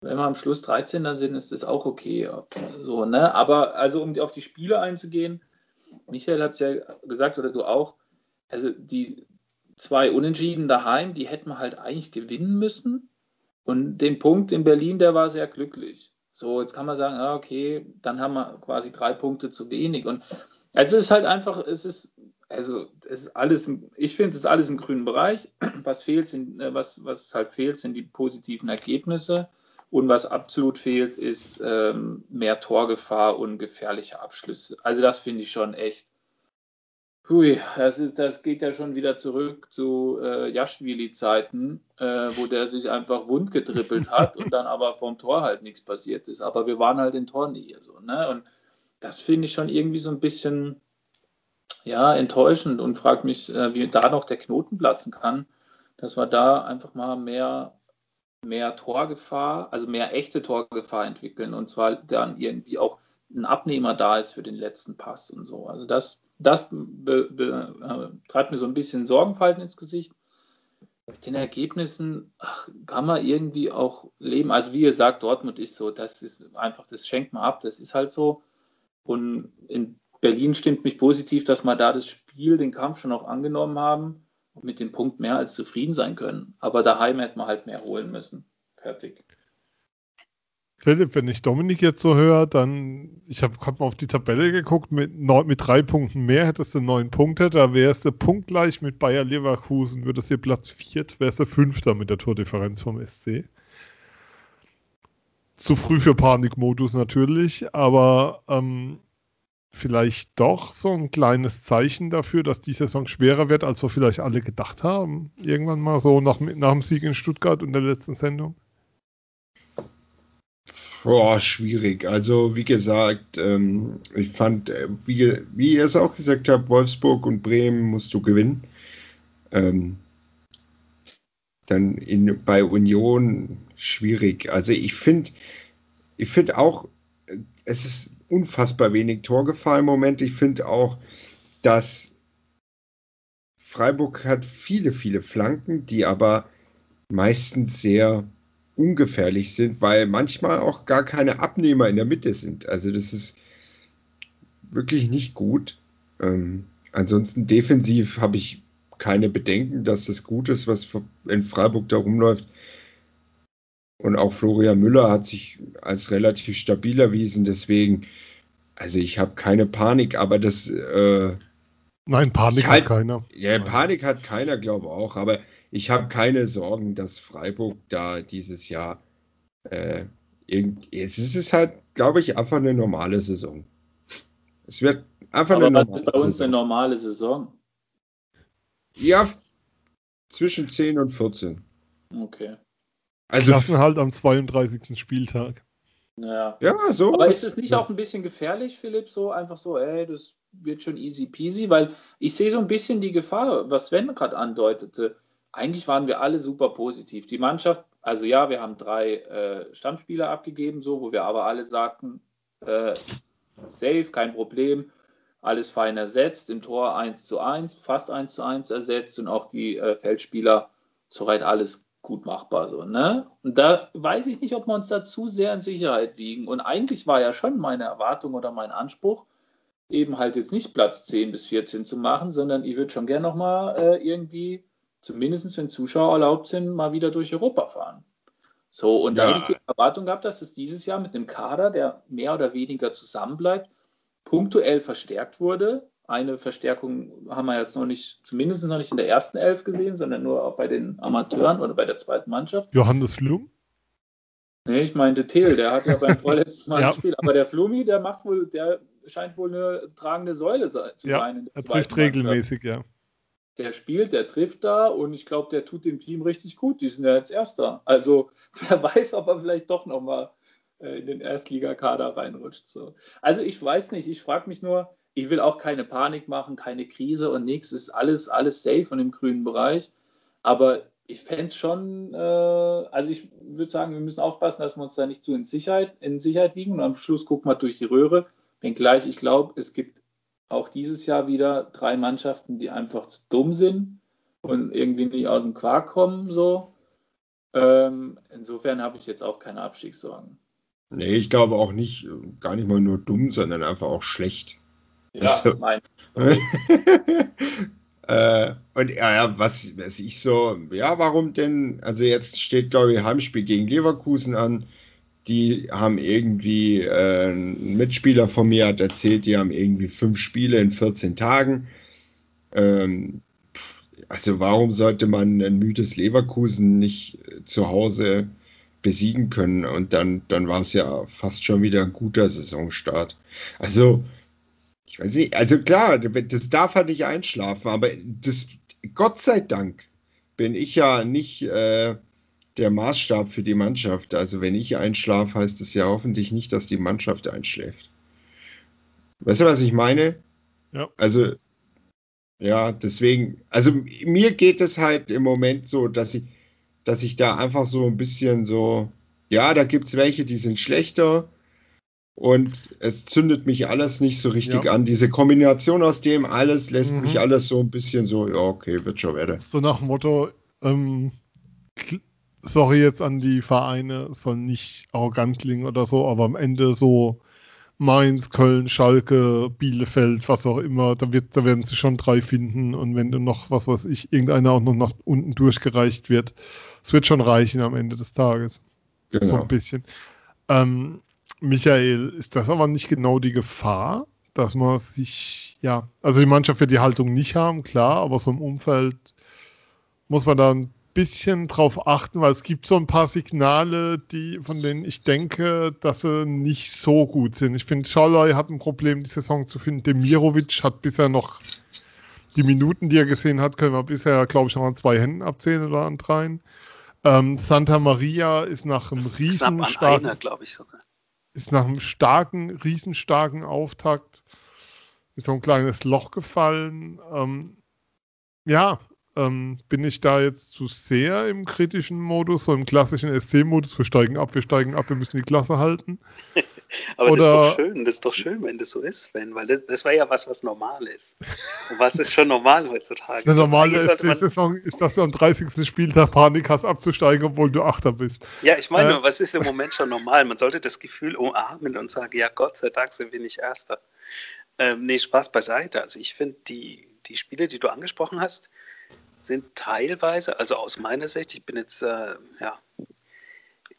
Wenn wir am Schluss 13 dann sind, ist das auch okay. So, ne? Aber also um auf die Spiele einzugehen, Michael hat es ja gesagt, oder du auch, also die zwei Unentschieden daheim, die hätten wir halt eigentlich gewinnen müssen. Und den Punkt in Berlin, der war sehr glücklich. So, jetzt kann man sagen, ah, okay, dann haben wir quasi drei Punkte zu wenig. Und also es ist halt einfach, es ist, also es ist alles, ich finde, es ist alles im grünen Bereich. (clears throat) Was fehlt, sind, äh, was, was halt fehlt, sind die positiven Ergebnisse. Und was absolut fehlt, ist ähm, mehr Torgefahr und gefährliche Abschlüsse. Also das finde ich schon echt. Hui, das, ist, das geht ja schon wieder zurück zu äh, Jaschwili-Zeiten, äh, wo der sich einfach wund getrippelt (laughs) hat und dann aber vom Tor halt nichts passiert ist. Aber wir waren halt in Tornähe so. Ne? Und das finde ich schon irgendwie so ein bisschen ja, enttäuschend und frage mich, äh, wie da noch der Knoten platzen kann, dass wir da einfach mal mehr mehr Torgefahr, also mehr echte Torgefahr entwickeln und zwar dann irgendwie auch ein Abnehmer da ist für den letzten Pass und so. Also das, das be, be, äh, treibt mir so ein bisschen Sorgenfalten ins Gesicht. Mit den Ergebnissen ach, kann man irgendwie auch leben. Also wie ihr sagt, Dortmund ist so, das ist einfach, das schenkt man ab, das ist halt so. Und in Berlin stimmt mich positiv, dass wir da das Spiel, den Kampf schon auch angenommen haben mit dem Punkt mehr als zufrieden sein können. Aber daheim hätte man halt mehr holen müssen. Fertig. Philipp, wenn ich Dominik jetzt so höre, dann, ich habe hab mal auf die Tabelle geguckt, mit, neun, mit drei Punkten mehr hättest du neun Punkte, da wärst du punktgleich mit Bayer Leverkusen, würdest du Platz viert, wärst du Fünfter mit der Tordifferenz vom SC. Zu früh für Panikmodus natürlich, aber ähm, vielleicht doch so ein kleines Zeichen dafür, dass die Saison schwerer wird, als wir vielleicht alle gedacht haben. Irgendwann mal so nach, nach dem Sieg in Stuttgart und der letzten Sendung? Boah, schwierig. Also, wie gesagt, ähm, ich fand, äh, wie, wie ihr es auch gesagt habt, Wolfsburg und Bremen musst du gewinnen. Ähm, dann in, bei Union schwierig. Also, ich finde, ich finde auch, äh, es ist unfassbar wenig Torgefahr im Moment. Ich finde auch, dass Freiburg hat viele, viele Flanken, die aber meistens sehr ungefährlich sind, weil manchmal auch gar keine Abnehmer in der Mitte sind. Also das ist wirklich nicht gut. Ähm, ansonsten defensiv habe ich keine Bedenken, dass das gut ist, was in Freiburg da rumläuft. Und auch Florian Müller hat sich als relativ stabil erwiesen. Deswegen, also ich habe keine Panik, aber das. Äh, Nein, Panik halt, hat keiner. Ja, Panik hat keiner, glaube ich auch. Aber ich habe keine Sorgen, dass Freiburg da dieses Jahr. Äh, es ist halt, glaube ich, einfach eine normale Saison. Es wird einfach aber eine normale was ist bei uns Saison. eine normale Saison? Ja, zwischen 10 und 14. Okay. Also halt am 32. Spieltag. Ja. ja, so. Aber ist es nicht ja. auch ein bisschen gefährlich, Philipp? So einfach so, ey, das wird schon easy peasy, weil ich sehe so ein bisschen die Gefahr, was Sven gerade andeutete. Eigentlich waren wir alle super positiv. Die Mannschaft, also ja, wir haben drei äh, Stammspieler abgegeben, so, wo wir aber alle sagten, äh, safe, kein Problem, alles fein ersetzt, im Tor 1 zu 1, fast 1 zu 1 ersetzt und auch die äh, Feldspieler soweit alles gut machbar. So, ne? Und da weiß ich nicht, ob wir uns da zu sehr in Sicherheit wiegen. Und eigentlich war ja schon meine Erwartung oder mein Anspruch, eben halt jetzt nicht Platz 10 bis 14 zu machen, sondern ich würde schon gerne nochmal äh, irgendwie, zumindest wenn Zuschauer erlaubt sind, mal wieder durch Europa fahren. So, und ja. da hätte ich die Erwartung gehabt, dass es dieses Jahr mit einem Kader, der mehr oder weniger zusammenbleibt, punktuell verstärkt wurde Eine Verstärkung haben wir jetzt noch nicht, zumindest noch nicht in der ersten Elf gesehen, sondern nur auch bei den Amateuren oder bei der zweiten Mannschaft. Johannes Flum? Nee, ich meinte Thiel, der hat ja beim (laughs) vorletzten Mal Ja. gespielt. Aber der Flumi, der macht wohl, der scheint wohl eine tragende Säule zu Ja, sein. In der Er trifft regelmäßig, ja. Der spielt, der trifft da und ich glaube, der tut dem Team richtig gut. Die sind ja jetzt Erster. Also (laughs) wer weiß, ob er vielleicht doch nochmal äh, in den Erstligakader reinrutscht. So. Also ich weiß nicht, ich frage mich nur, ich will auch keine Panik machen, keine Krise und nichts. Ist alles, alles safe und im grünen Bereich. Aber ich fände es schon, äh, also ich würde sagen, wir müssen aufpassen, dass wir uns da nicht zu in Sicherheit, in Sicherheit wiegen und am Schluss gucken wir durch die Röhre. Wenngleich, ich glaube, es gibt auch dieses Jahr wieder drei Mannschaften, die einfach zu dumm sind und irgendwie nicht aus dem Quark kommen. So. Ähm, insofern habe ich jetzt auch keine Abstiegssorgen. Nee, ich glaube auch nicht, gar nicht mal nur dumm, sondern einfach auch schlecht. Ja, Also- mein, (laughs) äh, und ja, ja, was, was ich so, ja, warum denn? Also jetzt steht, glaube ich, Heimspiel gegen Leverkusen an. Die haben irgendwie, äh, ein Mitspieler von mir hat erzählt, die haben irgendwie fünf Spiele in 14 Tagen. Ähm, also warum sollte man ein müdes Leverkusen nicht zu Hause besiegen können? Und dann, dann war es ja fast schon wieder ein guter Saisonstart. Also, ich weiß nicht, also klar, das darf halt nicht einschlafen, aber das, Gott sei Dank bin ich ja nicht äh, der Maßstab für die Mannschaft. Also wenn ich einschlafe, heißt das ja hoffentlich nicht, dass die Mannschaft einschläft. Weißt du, was ich meine? Ja. Also, ja, deswegen, also mir geht es halt im Moment so, dass ich, dass ich da einfach so ein bisschen so, ja, da gibt es welche, die sind schlechter und es zündet mich alles nicht so richtig Ja. an. Diese Kombination aus dem alles lässt Mhm. mich alles so ein bisschen so, ja, okay, wird schon werden. So nach dem Motto, ähm, sorry jetzt an die Vereine, soll nicht arrogant klingen oder so, aber am Ende so Mainz, Köln, Schalke, Bielefeld, was auch immer, da, wird, da werden sie schon drei finden und wenn du noch, was weiß ich, irgendeiner auch noch nach unten durchgereicht wird, es wird schon reichen am Ende des Tages. So Genau. ein bisschen. Ähm, Michael, ist das aber nicht genau die Gefahr, dass man sich, ja, also die Mannschaft wird die Haltung nicht haben, klar, aber so im Umfeld muss man da ein bisschen drauf achten, weil es gibt so ein paar Signale, die, von denen ich denke, dass sie nicht so gut sind. Ich finde, Schalay hat ein Problem, die Saison zu finden. Demirovic hat bisher noch die Minuten, die er gesehen hat, können wir bisher, glaube ich, noch an zwei Händen abzählen oder an dreien. Ähm, Santa Maria ist nach einem riesen starken, einer, glaube ich sogar. ist nach einem starken, riesenstarken Auftakt in so ein kleines Loch gefallen. Ähm, ja, ähm, bin ich da jetzt zu sehr im kritischen Modus, so im klassischen SC-Modus, wir steigen ab, wir steigen ab, wir müssen die Klasse halten. (laughs) Aber das ist Oder- doch schön, das ist doch schön, wenn das so ist, Sven, weil das, das war ja was, was normal ist. Und was ist schon normal heutzutage? Eine normale SC-Saison ist, dass du am 30. Spieltag Panik hast, abzusteigen, obwohl du Achter bist. Ja, ich meine, Äh, was ist im Moment schon normal? Man sollte das Gefühl umarmen und sagen, ja, Gott sei Dank sind wir nicht Erster. Ähm, nee, Spaß beiseite. Also ich finde, die, die Spiele, die du angesprochen hast, sind teilweise, also aus meiner Sicht, ich bin jetzt äh, ja,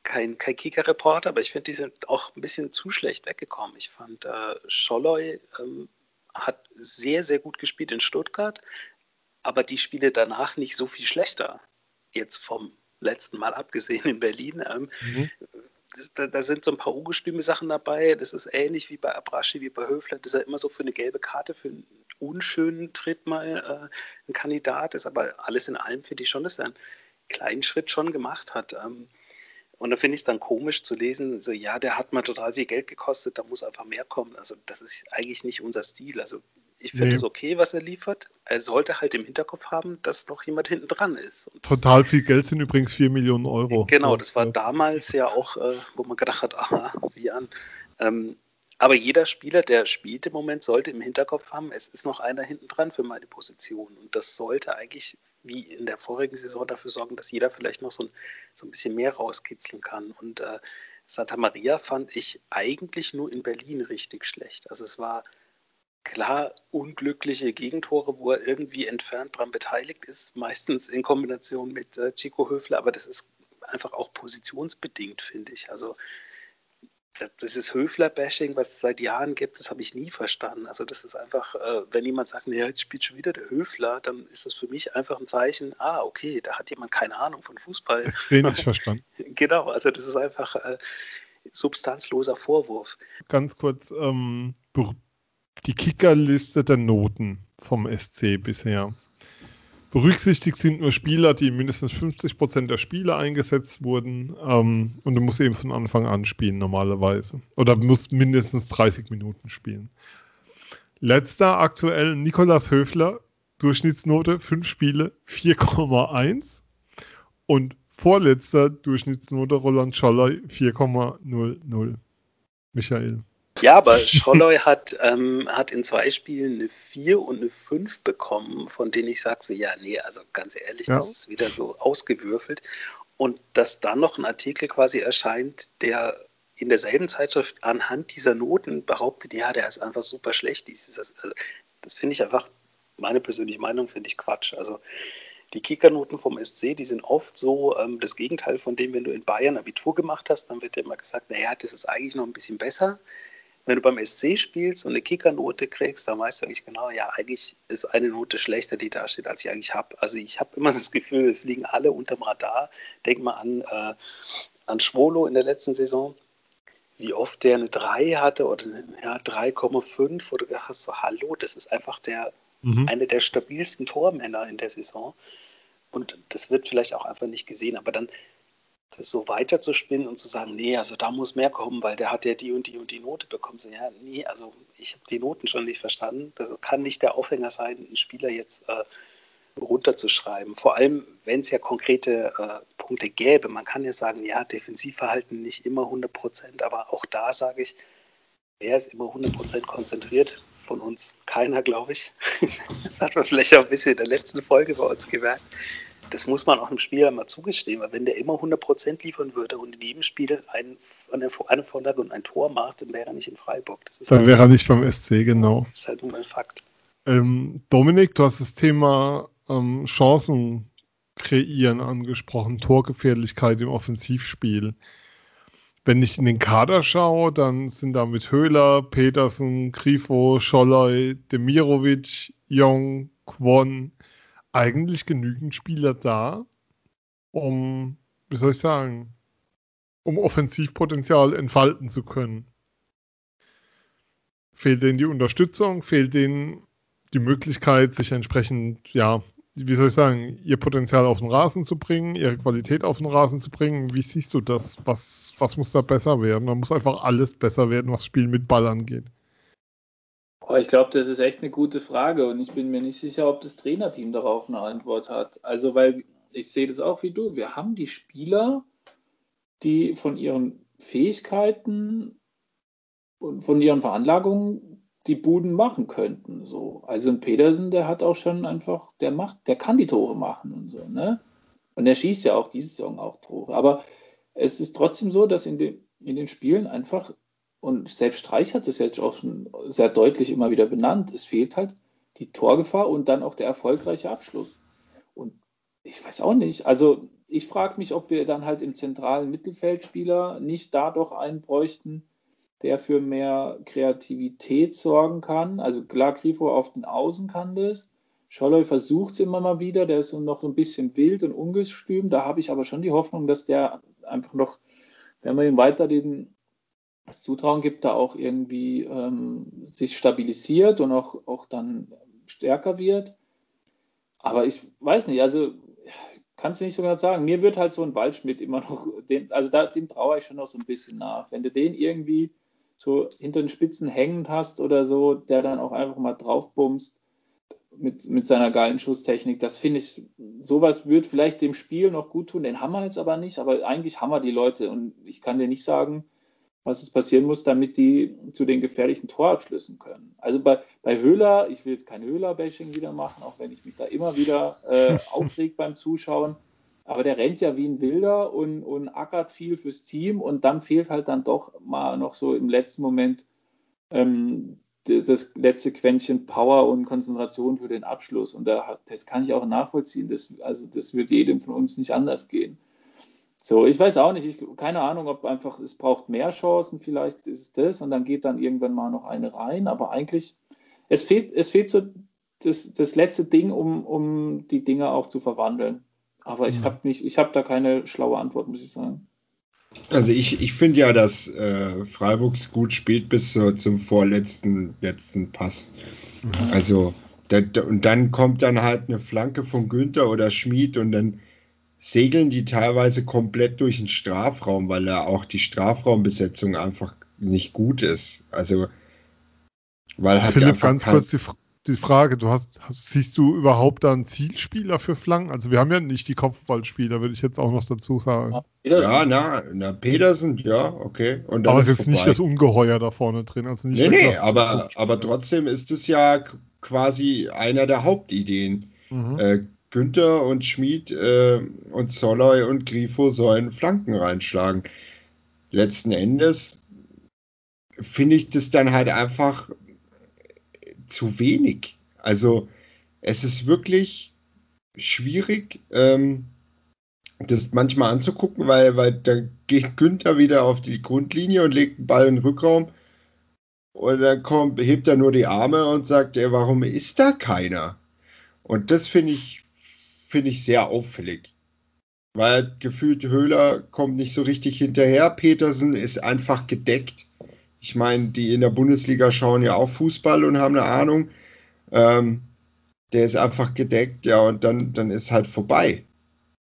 kein, kein Kicker-Reporter, aber ich finde, die sind auch ein bisschen zu schlecht weggekommen. Ich fand, äh, Scholloy ähm, hat sehr, sehr gut gespielt in Stuttgart, aber die Spiele danach nicht so viel schlechter. Jetzt vom letzten Mal abgesehen in Berlin. Ähm, das, da, da sind so ein paar ungestüme Sachen dabei. Das ist ähnlich wie bei Abraschi, wie bei Höfler. Das ist ja immer so für eine gelbe Karte, für einen unschönen Tritt mal äh, ein Kandidat ist. Aber alles in allem finde ich schon, dass er einen kleinen Schritt schon gemacht hat. Ähm, und da finde ich es dann komisch zu lesen, so ja, der hat mal total viel Geld gekostet, da muss einfach mehr kommen. Also das ist eigentlich nicht unser Stil. Also ich finde Nee. es okay, was er liefert. Er sollte halt im Hinterkopf haben, dass noch jemand hinten dran ist. Und das- Total viel Geld sind übrigens 4 Millionen Euro. Genau, das war ja. damals ja auch, äh, wo man gedacht hat, (laughs) aha, sieh an. Ähm, aber jeder Spieler, der spielt im Moment, sollte im Hinterkopf haben, es ist noch einer hinten dran für meine Position. Und das sollte eigentlich, wie in der vorigen Saison, dafür sorgen, dass jeder vielleicht noch so ein, so ein bisschen mehr rauskitzeln kann. Und äh, Santa Maria fand ich eigentlich nur in Berlin richtig schlecht. Also es war klar unglückliche Gegentore, wo er irgendwie entfernt dran beteiligt ist, meistens in Kombination mit äh, Chico Höfler, aber das ist einfach auch positionsbedingt, finde ich. Also dieses Höfler-Bashing, was es seit Jahren gibt, das habe ich nie verstanden. Also das ist einfach, äh, wenn jemand sagt, ja, jetzt spielt schon wieder der Höfler, dann ist das für mich einfach ein Zeichen, ah, okay, da hat jemand keine Ahnung von Fußball. Das ist nicht (laughs) verstanden. genau, also das ist einfach äh, substanzloser Vorwurf. Ganz kurz, ähm, die Kickerliste der Noten vom SC bisher. Berücksichtigt sind nur Spieler, die mindestens 50% der Spiele eingesetzt wurden. Ähm, und du musst eben von Anfang an spielen normalerweise. Oder musst mindestens 30 Minuten spielen. Letzter aktuell Nikolas Höfler, Durchschnittsnote 5 Spiele 4,1. Und vorletzter Durchschnittsnote Roland Scholler 4,00. Michael. Ja, aber Scholloy hat, ähm, hat in zwei Spielen eine 4 und eine 5 bekommen, von denen ich sage so, ja, nee, also ganz ehrlich, ja. das ist wieder so ausgewürfelt. Und dass dann noch ein Artikel quasi erscheint, der in derselben Zeitschrift anhand dieser Noten behauptet, ja, der ist einfach super schlecht. Dieses, also, das finde ich einfach, meine persönliche Meinung finde ich Quatsch. Also die Kickernoten vom SC, die sind oft so ähm, das Gegenteil von dem, wenn du in Bayern Abitur gemacht hast, dann wird dir immer gesagt, naja, das ist eigentlich noch ein bisschen besser. Wenn du beim SC spielst und eine Kickernote kriegst, dann weißt du eigentlich genau, ja, eigentlich ist eine Note schlechter, die da steht, als ich eigentlich habe. Also ich habe immer (laughs) das Gefühl, wir fliegen alle unterm Radar. Denk mal an, äh, an Schwolo in der letzten Saison, wie oft der eine 3 hatte oder ja, 3,5, wo du gedacht hast, so, hallo, das ist einfach der, mhm. einer der stabilsten Tormänner in der Saison. Und das wird vielleicht auch einfach nicht gesehen, aber dann das so weiterzuspinnen und zu sagen, nee, also da muss mehr kommen, weil der hat ja die und die und die Note bekommen. So, ja, nee, also ich habe die Noten schon nicht verstanden. Das kann nicht der Aufhänger sein, einen Spieler jetzt äh, runterzuschreiben. Vor allem, wenn es ja konkrete äh, Punkte gäbe. Man kann ja sagen, ja, Defensivverhalten nicht immer 100 Prozent, aber auch da sage ich, wer ist immer 100 Prozent konzentriert? Von uns keiner, glaube ich. (laughs) das hat man vielleicht auch ein bisschen in der letzten Folge bei uns gemerkt das muss man auch einem Spieler mal zugestehen, weil wenn der immer 100% liefern würde und in jedem Spiel ein, eine, eine Vorlage und ein Tor macht, dann wäre er nicht in Freiburg. dann halt, wäre er nicht beim SC, genau. Das ist halt nun mal Fakt. Ähm, Dominik, du hast das Thema ähm, Chancen kreieren angesprochen, Torgefährlichkeit im Offensivspiel. Wenn ich in den Kader schaue, dann sind da mit Höhler, Petersen, Grifo, Scholloy, Demirovic, Jong, Kwon, eigentlich genügend Spieler da, um, wie soll ich sagen, um Offensivpotenzial entfalten zu können. Fehlt denen die Unterstützung, fehlt denen die Möglichkeit, sich entsprechend, ja, wie soll ich sagen, ihr Potenzial auf den Rasen zu bringen, ihre Qualität auf den Rasen zu bringen. Wie siehst du das? Was, was muss da besser werden? Da muss einfach alles besser werden, was Spiel mit Ball angeht. Oh, ich glaube, das ist echt eine gute Frage und ich bin mir nicht sicher, ob das Trainerteam darauf eine Antwort hat. Also, weil ich sehe das auch wie du. Wir haben die Spieler, die von ihren Fähigkeiten und von ihren Veranlagungen die Buden machen könnten. So. Also ein Petersen, der hat auch schon einfach, der macht, der kann die Tore machen und so, ne? Und er schießt ja auch diese Saison auch Tore. Aber es ist trotzdem so, dass in den, in den Spielen einfach und selbst Streich hat das jetzt auch schon sehr deutlich immer wieder benannt. Es fehlt halt die Torgefahr und dann auch der erfolgreiche Abschluss. Und ich weiß auch nicht. Also ich frage mich, ob wir dann halt im zentralen Mittelfeldspieler nicht da doch einen bräuchten, der für mehr Kreativität sorgen kann. Also klar, Grifo auf den Außen kann das. Scholloy versucht es immer mal wieder, der ist noch so ein bisschen wild und ungestüm. Da habe ich aber schon die Hoffnung, dass der einfach noch, wenn wir ihm weiter den das Zutrauen gibt, da auch irgendwie ähm, sich stabilisiert und auch, auch dann stärker wird. Aber ich weiß nicht, also kannst du nicht so genau sagen. Mir wird halt so ein Waldschmidt immer (laughs) noch, den, also da, den traue ich schon noch so ein bisschen nach. Wenn du den irgendwie so hinter den Spitzen hängend hast oder so, der dann auch einfach mal draufbummst mit, mit seiner geilen Schusstechnik, das finde ich, sowas wird vielleicht dem Spiel noch gut tun. Den haben wir jetzt aber nicht, aber eigentlich haben wir die Leute und ich kann dir nicht sagen, was jetzt passieren muss, damit die zu den gefährlichen Torabschlüssen können. Also bei, bei Höhler, ich will jetzt kein Höhler-Bashing wieder machen, auch wenn ich mich da immer wieder äh, (laughs) aufregt beim Zuschauen, aber der rennt ja wie ein Wilder und, und ackert viel fürs Team und dann fehlt halt dann doch mal noch so im letzten Moment ähm, das letzte Quäntchen Power und Konzentration für den Abschluss. Und da, das kann ich auch nachvollziehen. Das, also das wird jedem von uns nicht anders gehen. So, ich weiß auch nicht, ich, keine Ahnung, ob einfach es braucht mehr Chancen, vielleicht ist es das und dann geht dann irgendwann mal noch eine rein, aber eigentlich, es fehlt, es fehlt so das, das letzte Ding, um, um die Dinge auch zu verwandeln. Aber ich Mhm. habe nicht, ich habe da keine schlaue Antwort, muss ich sagen. Also ich, ich finde ja, dass äh, Freiburg gut spielt bis zur, zum vorletzten letzten Pass. Mhm. Also da, da, und dann kommt dann halt eine Flanke von Günther oder Schmid und dann segeln die teilweise komplett durch den Strafraum, weil da auch die Strafraumbesetzung einfach nicht gut ist. Also weil halt Philipp, einfach ganz kurz die, die Frage, du hast, hast, siehst du überhaupt da einen Zielspieler für Flanken? Also wir haben ja nicht die Kopfballspieler, würde ich jetzt auch noch dazu sagen. Ja, na, na, Petersen, ja, okay. Und Aber es ist jetzt nicht das Ungeheuer da vorne drin. Also nicht Nee, der nee, aber, aber trotzdem ist es ja quasi einer der Hauptideen. Mhm. Äh, Günther und Schmid äh, und Soloy und Grifo sollen Flanken reinschlagen. Letzten Endes finde ich das dann halt einfach zu wenig. Also es ist wirklich schwierig, ähm, das manchmal anzugucken, weil, weil da geht Günther wieder auf die Grundlinie und legt den Ball in den Rückraum und dann kommt, hebt er nur die Arme und sagt, ey, warum ist da keiner? Und das finde ich, finde ich sehr auffällig. Weil gefühlt Höhler kommt nicht so richtig hinterher. Petersen ist einfach gedeckt. Ich meine, die in der Bundesliga schauen ja auch Fußball und haben eine Ahnung. Ähm, der ist einfach gedeckt, ja, und dann, dann ist halt vorbei.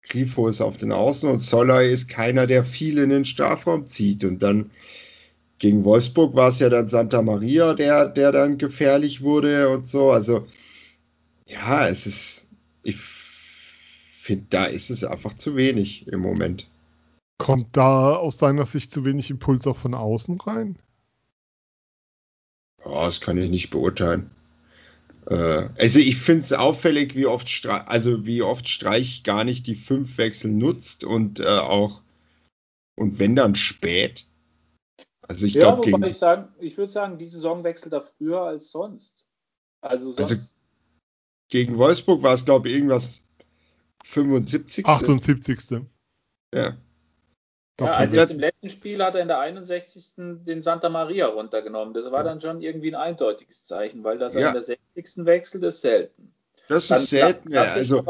Grifo ist auf den Außen und Soloy ist keiner, der viel in den Strafraum zieht. Und dann gegen Wolfsburg war es ja dann Santa Maria, der, der dann gefährlich wurde und so. Also, ja, es ist, ich finde, da ist es einfach zu wenig im Moment. Kommt da aus deiner Sicht zu wenig Impuls auch von außen rein? Oh, das kann ich nicht beurteilen. Äh, also ich finde es auffällig, wie oft, Streich, also wie oft Streich gar nicht die fünf Wechsel nutzt und äh, auch und wenn dann spät. Also ich ja, glaube wobei gegen ich sagen, ich würde sagen, die Saison wechselt er früher als sonst. Also sonst. Also- gegen Wolfsburg war es glaube ich irgendwas 75. 78. Ja. ja, also jetzt im letzten Spiel hat er in der 61. den Santa Maria runtergenommen. Das war dann schon irgendwie ein eindeutiges Zeichen, weil das er Ja. in der 60. wechselt, ist selten. Das Dann ist selten. Ja, also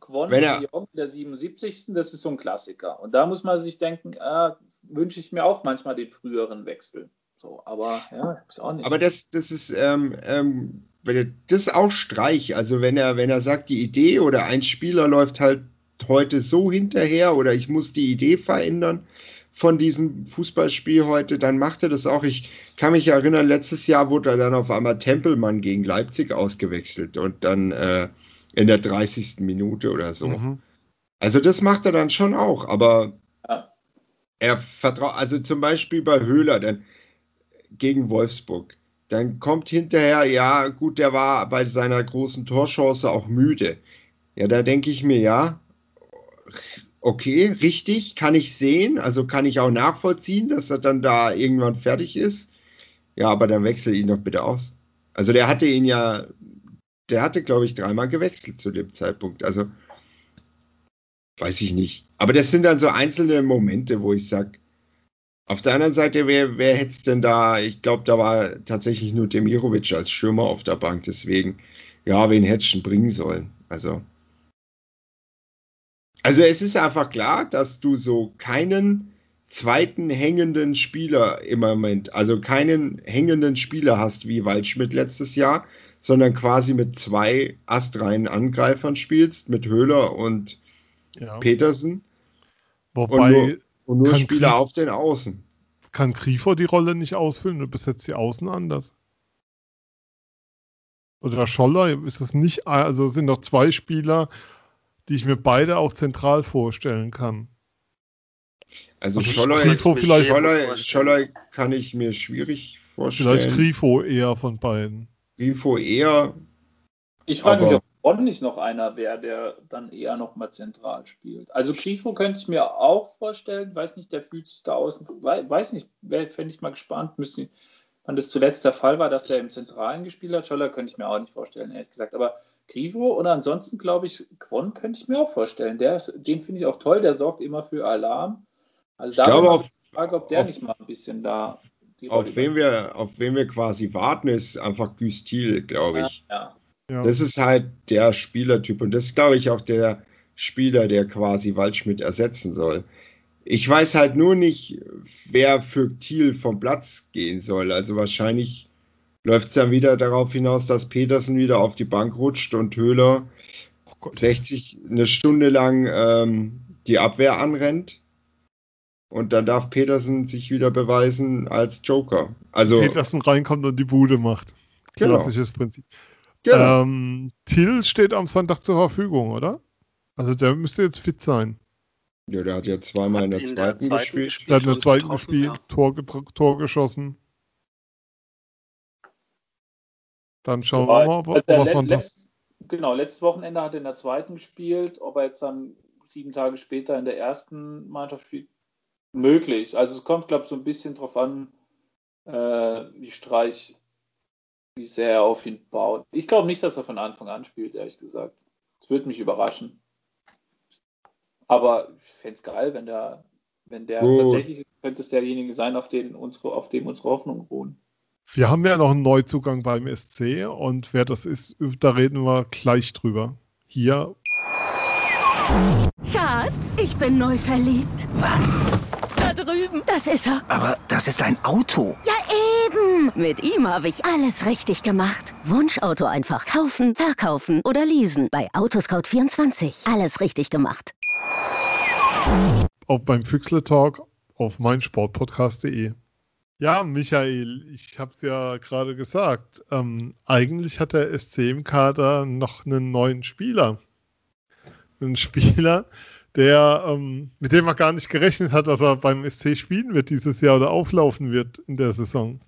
gewonnen wenn er- in der 77. Das ist so ein Klassiker. Und da muss man sich denken, ah, wünsche ich mir auch manchmal den früheren Wechsel. So, aber ja, ist auch nicht. Aber das, das ist, ähm, ähm, das ist auch Streich. Also wenn er, wenn er sagt, die Idee oder ein Spieler läuft halt heute so hinterher oder ich muss die Idee verändern von diesem Fußballspiel heute, dann macht er das auch. Ich kann mich erinnern, letztes Jahr wurde er dann auf einmal Tempelmann gegen Leipzig ausgewechselt und dann äh, in der 30. Minute oder so. Mhm. Also das macht er dann schon auch, aber Ja. er vertraut, also zum Beispiel bei Höhler dann gegen Wolfsburg, dann kommt hinterher, ja gut, der war bei seiner großen Torchance auch müde. Ja, da denke ich mir, ja, okay, richtig, kann ich sehen, also kann ich auch nachvollziehen, dass er dann da irgendwann fertig ist. Ja, aber dann wechsel ihn doch bitte aus. Also der hatte ihn ja, der hatte, glaube ich, dreimal gewechselt zu dem Zeitpunkt. Also weiß ich nicht. Aber das sind dann so einzelne Momente, wo ich sage, auf der anderen Seite, wer, wer hätte es denn da? Ich glaube, da war tatsächlich nur Demirovic als Stürmer auf der Bank. Deswegen, ja, wen hätte schon bringen sollen? Also, also es ist einfach klar, dass du so keinen zweiten hängenden Spieler im Moment, also keinen hängenden Spieler hast wie Waldschmidt letztes Jahr, sondern quasi mit zwei astreinen Angreifern spielst, mit Höhler und Ja. Petersen Wobei, und nur Kann Spieler Grief- auf den Außen. kann Grifo die Rolle nicht ausfüllen und besetzt die Außen anders? Oder Scholler ist es nicht, also es sind noch zwei Spieler, die ich mir beide auch zentral vorstellen kann. Also Also Scholler, Grifo vielleicht- Scholler, Scholler kann ich mir schwierig Vielleicht vorstellen. Grifo eher von beiden. Grifo eher, Ich frage mich, ob Bonn nicht noch einer wäre, der dann eher noch mal zentral spielt. Also Grifo könnte ich mir auch vorstellen, weiß nicht, der fühlt sich da außen, wei- weiß nicht, fände ich mal gespannt, müsste, wann das zuletzt der Fall war, dass der im Zentralen gespielt hat. Scholler könnte ich mir auch nicht vorstellen, ehrlich gesagt. Aber Grivo oder ansonsten glaube ich, Quon könnte ich mir auch vorstellen. Der ist, den finde ich auch toll, der sorgt immer für Alarm. Also da glaube, die Frage, ob der auf- nicht mal ein bisschen da die Auf wen, wir, auf wen wir quasi warten, ist einfach Güstil, glaube ich. ja. Ja. Das ist halt der Spielertyp und das ist, glaube ich, auch der Spieler, der quasi Waldschmidt ersetzen soll. Ich weiß halt nur nicht, wer für Thiel vom Platz gehen soll. Also wahrscheinlich läuft es dann wieder darauf hinaus, dass Petersen wieder auf die Bank rutscht und Höhler Oh Gott. 60 eine Stunde lang ähm, die Abwehr anrennt. Und dann darf Petersen sich wieder beweisen als Joker. Also, Petersen reinkommt und die Bude macht. Genau. Klassisches Prinzip. Genau. Ähm, Till steht am Sonntag zur Verfügung, oder? Also der müsste jetzt fit sein. ja, der hat ja zweimal in der, Hat zweiten, gespielt. Der hat in der zweiten gespielt, ja. Tor, Tor geschossen. Dann schauen Ja, wir mal, ob, also ob der er sonntags. letzt- Genau, letztes Wochenende hat er in der zweiten gespielt. Ob er jetzt dann sieben Tage später in der ersten Mannschaft spielt, möglich. Also es kommt, glaube ich, so ein bisschen drauf an, äh, wie Streich, wie sehr er auf ihn baut. Ich glaube nicht, dass er von Anfang an spielt, ehrlich gesagt. Das würde mich überraschen. Aber ich fände es geil, wenn der, wenn der Gut. tatsächlich könnte es derjenige sein, auf, den unsere, auf dem unsere Hoffnungen ruhen. Wir haben ja noch einen Neuzugang beim SC und wer das ist, da reden wir gleich drüber. Hier, Schatz, ich bin neu verliebt. Was? Da drüben. Das ist er. Aber das ist ein Auto. Ja, Mit ihm habe ich alles richtig gemacht. Wunschauto einfach kaufen, verkaufen oder leasen. Bei Autoscout24. Alles richtig gemacht. auch beim Füchsle Talk auf meinsportpodcast.de. Ja, Michael, ich habe es ja gerade gesagt. Ähm, eigentlich hat der SC im Kader noch einen neuen Spieler. Einen Spieler, der, ähm, mit dem man gar nicht gerechnet hat, dass er beim SC spielen wird dieses Jahr oder auflaufen wird in der Saison.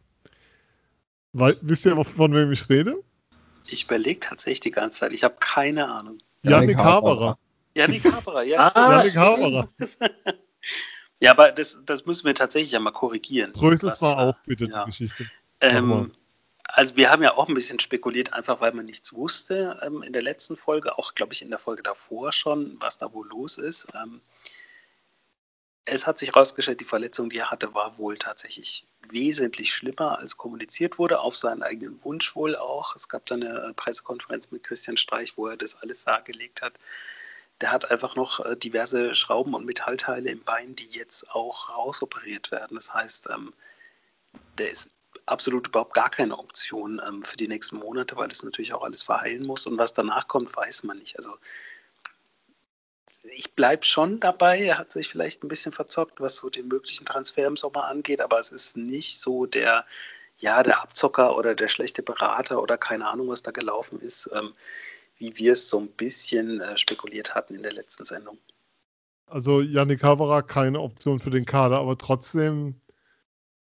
Wei wisst ihr, von wem ich rede? Ich überlege tatsächlich die ganze Zeit. Ich habe keine Ahnung. Janik Haberer. Janik Haberer, ja. (laughs) Ah, Janik. Haberer. (laughs) Ja, aber das, das müssen wir tatsächlich ja mal korrigieren. Dröselt Was, mal auf, bitte, ja. die Geschichte. Ähm, also wir haben ja auch ein bisschen spekuliert, einfach weil man nichts wusste ähm, in der letzten Folge, auch glaube ich in der Folge davor schon, was da wohl los ist. Ähm, es hat sich herausgestellt, die Verletzung, die er hatte, war wohl tatsächlich wesentlich schlimmer, als kommuniziert wurde, auf seinen eigenen Wunsch wohl auch. Es gab dann eine äh, Pressekonferenz mit Christian Streich, wo er das alles dargelegt hat. Der hat einfach noch äh, diverse Schrauben und Metallteile im Bein, die jetzt auch rausoperiert werden. Das heißt, ähm, der ist absolut überhaupt gar keine Option ähm, für die nächsten Monate, weil das natürlich auch alles verheilen muss. Und was danach kommt, weiß man nicht. Also ich bleibe schon dabei. Er hat sich vielleicht ein bisschen verzockt, was so den möglichen Transfer im Sommer angeht, aber es ist nicht so der, ja, der Abzocker oder der schlechte Berater oder keine Ahnung, was da gelaufen ist, ähm, wie wir es so ein bisschen äh, spekuliert hatten in der letzten Sendung. Also Yannick Haberer keine Option für den Kader, aber trotzdem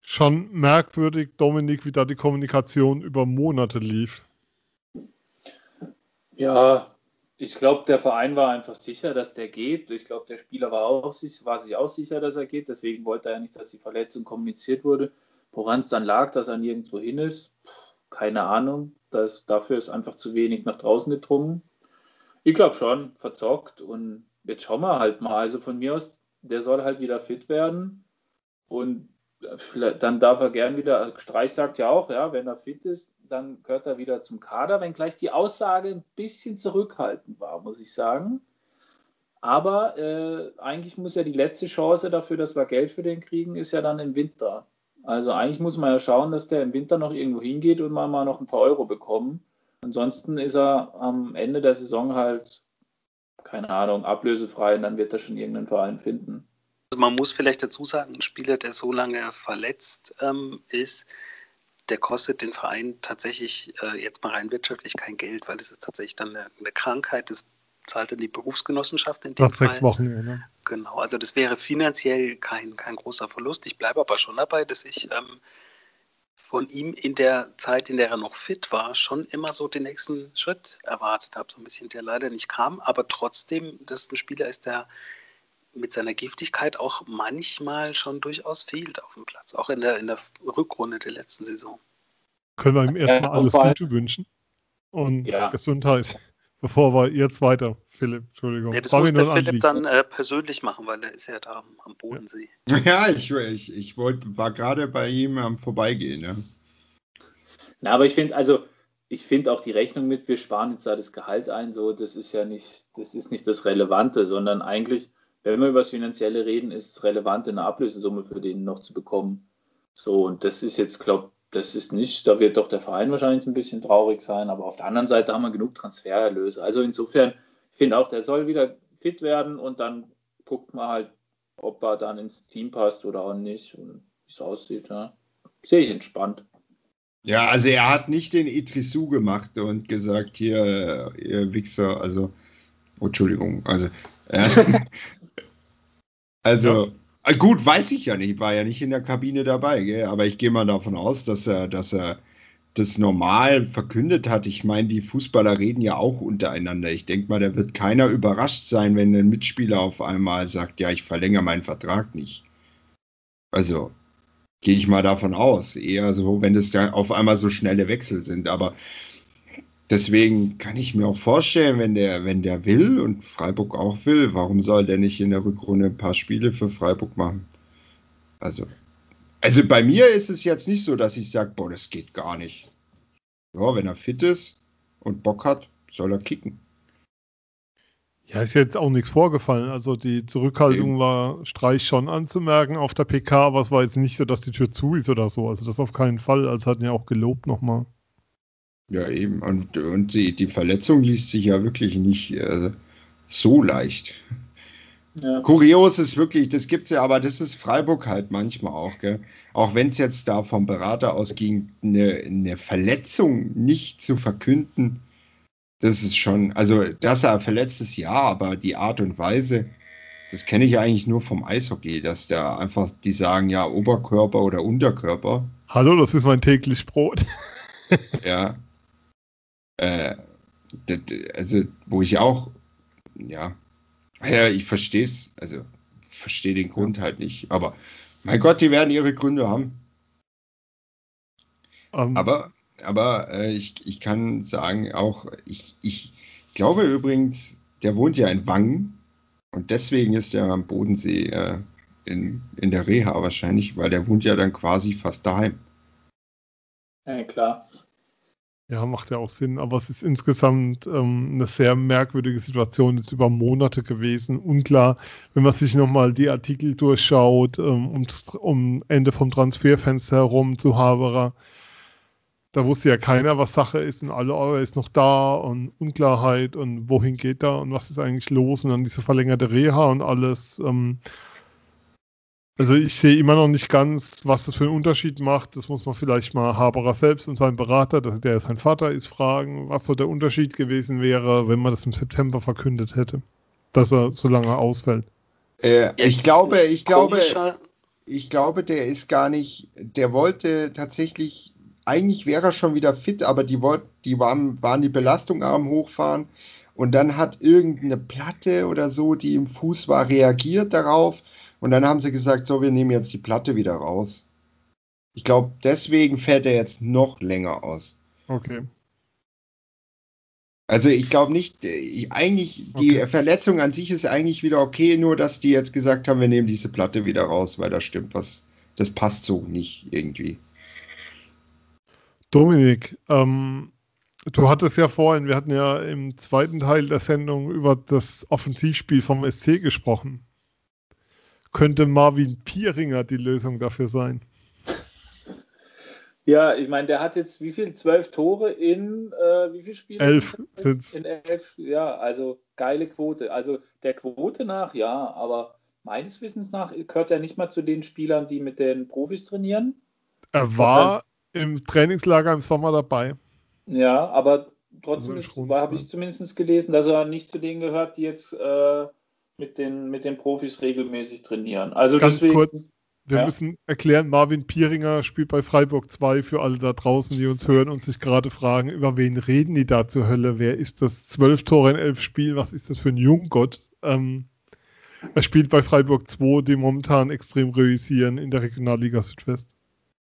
schon merkwürdig, Dominik, wie da die Kommunikation über Monate lief. Ja, ich glaube, der Verein war einfach sicher, dass der geht. Ich glaube, der Spieler war, auch, sich- war sich auch sicher, dass er geht. Deswegen wollte er ja nicht, dass die Verletzung kommuniziert wurde. Woran es dann lag, dass er nirgendwo hin ist, keine Ahnung. Das, dafür ist einfach zu wenig nach draußen gedrungen. Ich glaube schon, verzockt. Und jetzt schauen wir halt mal. Also von mir aus, der soll halt wieder fit werden. Und vielleicht- dann darf er gern wieder, Streich sagt ja auch, ja, wenn er fit ist, dann gehört er wieder zum Kader, wenngleich die Aussage ein bisschen zurückhaltend war, muss ich sagen. Aber äh, eigentlich muss ja die letzte Chance dafür, dass wir Geld für den kriegen, ist ja dann im Winter. Also eigentlich muss man ja schauen, dass der im Winter noch irgendwo hingeht und wir mal noch ein paar Euro bekommen. Ansonsten ist er am Ende der Saison halt, keine Ahnung, ablösefrei und dann wird er schon irgendeinen Verein finden. Also man muss vielleicht dazu sagen, ein Spieler, der so lange verletzt ähm, ist, der kostet den Verein tatsächlich äh, jetzt mal rein wirtschaftlich kein Geld, weil es ist tatsächlich dann eine, eine Krankheit, das zahlt dann die Berufsgenossenschaft in dem Nach Fall. sechs Wochen. Ja, ne? Genau, also das wäre finanziell kein, kein großer Verlust. Ich bleibe aber schon dabei, dass ich ähm, von ihm in der Zeit, in der er noch fit war, schon immer so den nächsten Schritt erwartet habe. So ein bisschen, der leider nicht kam, aber trotzdem, dass ein Spieler ist, der mit seiner Giftigkeit auch manchmal schon durchaus fehlt auf dem Platz, auch in der, in der Rückrunde der letzten Saison. Können wir ihm erstmal Ja, und alles Gute wünschen. Und Ja. Gesundheit. (laughs) bevor wir jetzt weiter, Philipp, Entschuldigung. Nee, das War muss der Philipp Anliegen. dann äh, persönlich machen, weil er ist ja da am, am Bodensee. (laughs) Ja, ich, ich, ich wollt, war gerade bei ihm am Vorbeigehen. Ne? Na, aber ich finde, also, ich finde auch die Rechnung mit, wir sparen jetzt da das Gehalt ein, so, das ist ja nicht, das ist nicht das Relevante, sondern eigentlich, wenn wir über das Finanzielle reden, ist es relevant, eine Ablösesumme für den noch zu bekommen. So, und das ist jetzt, glaube das ist nicht, da wird doch der Verein wahrscheinlich ein bisschen traurig sein, aber auf der anderen Seite haben wir genug Transfererlöse. Also insofern, ich finde auch, der soll wieder fit werden und dann guckt man halt, ob er dann ins Team passt oder auch nicht und wie es aussieht. Ja. Sehe ich entspannt. Ja, also er hat nicht den Idrisu gemacht und gesagt, hier, ihr Wichser, also, oh, Entschuldigung, also, äh, (laughs) (laughs) also, äh, gut, weiß ich ja nicht, war ja nicht in der Kabine dabei, gell? aber ich gehe mal davon aus, dass er, dass er das normal verkündet hat. Ich meine, die Fußballer reden ja auch untereinander. Ich denke mal, da wird keiner überrascht sein, wenn ein Mitspieler auf einmal sagt, ja, ich verlängere meinen Vertrag nicht. Also, gehe ich mal davon aus. Eher so, wenn es da auf einmal so schnelle Wechsel sind. Aber deswegen kann ich mir auch vorstellen, wenn der, wenn der will und Freiburg auch will, warum soll der nicht in der Rückrunde ein paar Spiele für Freiburg machen? Also, also bei mir ist es jetzt nicht so, dass ich sage, boah, das geht gar nicht. Ja, wenn er fit ist und Bock hat, soll er kicken. Ja, ist jetzt auch nichts vorgefallen. Also die Zurückhaltung Eben. war Streich schon anzumerken auf der PK, aber es war jetzt nicht so, dass die Tür zu ist oder so. Also das auf keinen Fall. Also hatten ja auch gelobt nochmal. Ja, eben. Und, und die, die Verletzung liest sich ja wirklich nicht äh, so leicht. Ja. Kurios ist wirklich, das gibt's ja, aber das ist Freiburg halt manchmal auch, gell? Auch wenn es jetzt da vom Berater ausging, eine, eine Verletzung nicht zu verkünden, das ist schon, also dass er verletzt ist, ja, aber die Art und Weise, das kenne ich eigentlich nur vom Eishockey, dass da einfach die sagen, ja, Oberkörper oder Unterkörper, Hallo, das ist mein täglich Brot. ja. Äh, das, also, wo ich auch, ja, ja, ich verstehe es, also verstehe den Grund halt nicht, aber mein Gott, die werden ihre Gründe haben. Ähm, Aber, aber äh, ich, ich kann sagen, auch, ich, ich glaube übrigens, der wohnt ja in Wangen und deswegen ist er am Bodensee äh, in, in der Reha wahrscheinlich, weil der wohnt ja dann quasi fast daheim. ja, klar. Ja, macht ja auch Sinn, aber es ist insgesamt ähm, eine sehr merkwürdige Situation jetzt über Monate gewesen. Unklar, wenn man sich nochmal die Artikel durchschaut, ähm, um, um Ende vom Transferfenster herum zu Haberer. Da wusste ja keiner, was Sache ist und alle, oh, ist noch da und Unklarheit und wohin geht er und was ist eigentlich los und dann diese verlängerte Reha und alles. Ähm, also ich sehe immer noch nicht ganz, was das für einen Unterschied macht. Das muss man vielleicht mal Haberer selbst und seinen Berater, der sein Vater ist, fragen, was so der Unterschied gewesen wäre, wenn man das im September verkündet hätte, dass er so lange ausfällt. Äh, ich glaube, ich glaube, ich glaube, der ist gar nicht, der wollte tatsächlich, eigentlich wäre er schon wieder fit, aber die, wollt, die waren, waren die Belastung am Hochfahren und dann hat irgendeine Platte oder so, die im Fuß war, reagiert darauf und dann haben sie gesagt, so, wir nehmen jetzt die Platte wieder raus. Ich glaube, deswegen fährt er jetzt noch länger aus. Okay. Also ich glaube nicht, äh, ich, eigentlich, die Okay. Verletzung an sich ist eigentlich wieder okay, nur dass die jetzt gesagt haben, wir nehmen diese Platte wieder raus, weil da stimmt was, das passt so nicht irgendwie. Dominik, ähm, du hattest ja vorhin, wir hatten ja im zweiten Teil der Sendung über das Offensivspiel vom SC gesprochen. Könnte Marvin Pieringer die Lösung dafür sein? Ja, ich meine, der hat jetzt wie viel? Zwölf Tore in äh, wie viel Spiele? Elf sind's. In elf, ja, also geile Quote. Also der Quote nach, ja, aber meines Wissens nach gehört er nicht mal zu den Spielern, die mit den Profis trainieren. Er war im Trainingslager im Sommer dabei. Ja, aber trotzdem Also war- habe ich zumindest gelesen, dass er nicht zu denen gehört, die jetzt äh, mit, den, mit den Profis regelmäßig trainieren. Also Ganz deswegen, kurz, wir ja. müssen erklären, Marvin Pieringer spielt bei Freiburg 2 für alle da draußen, die uns hören und sich gerade fragen, über wen reden die da zur Hölle? Wer ist das? Zwölf Tore in elf Spielen, was ist das für ein Junggott? Ähm, er spielt bei Freiburg 2, die momentan extrem reüssieren in der Regionalliga Südwest.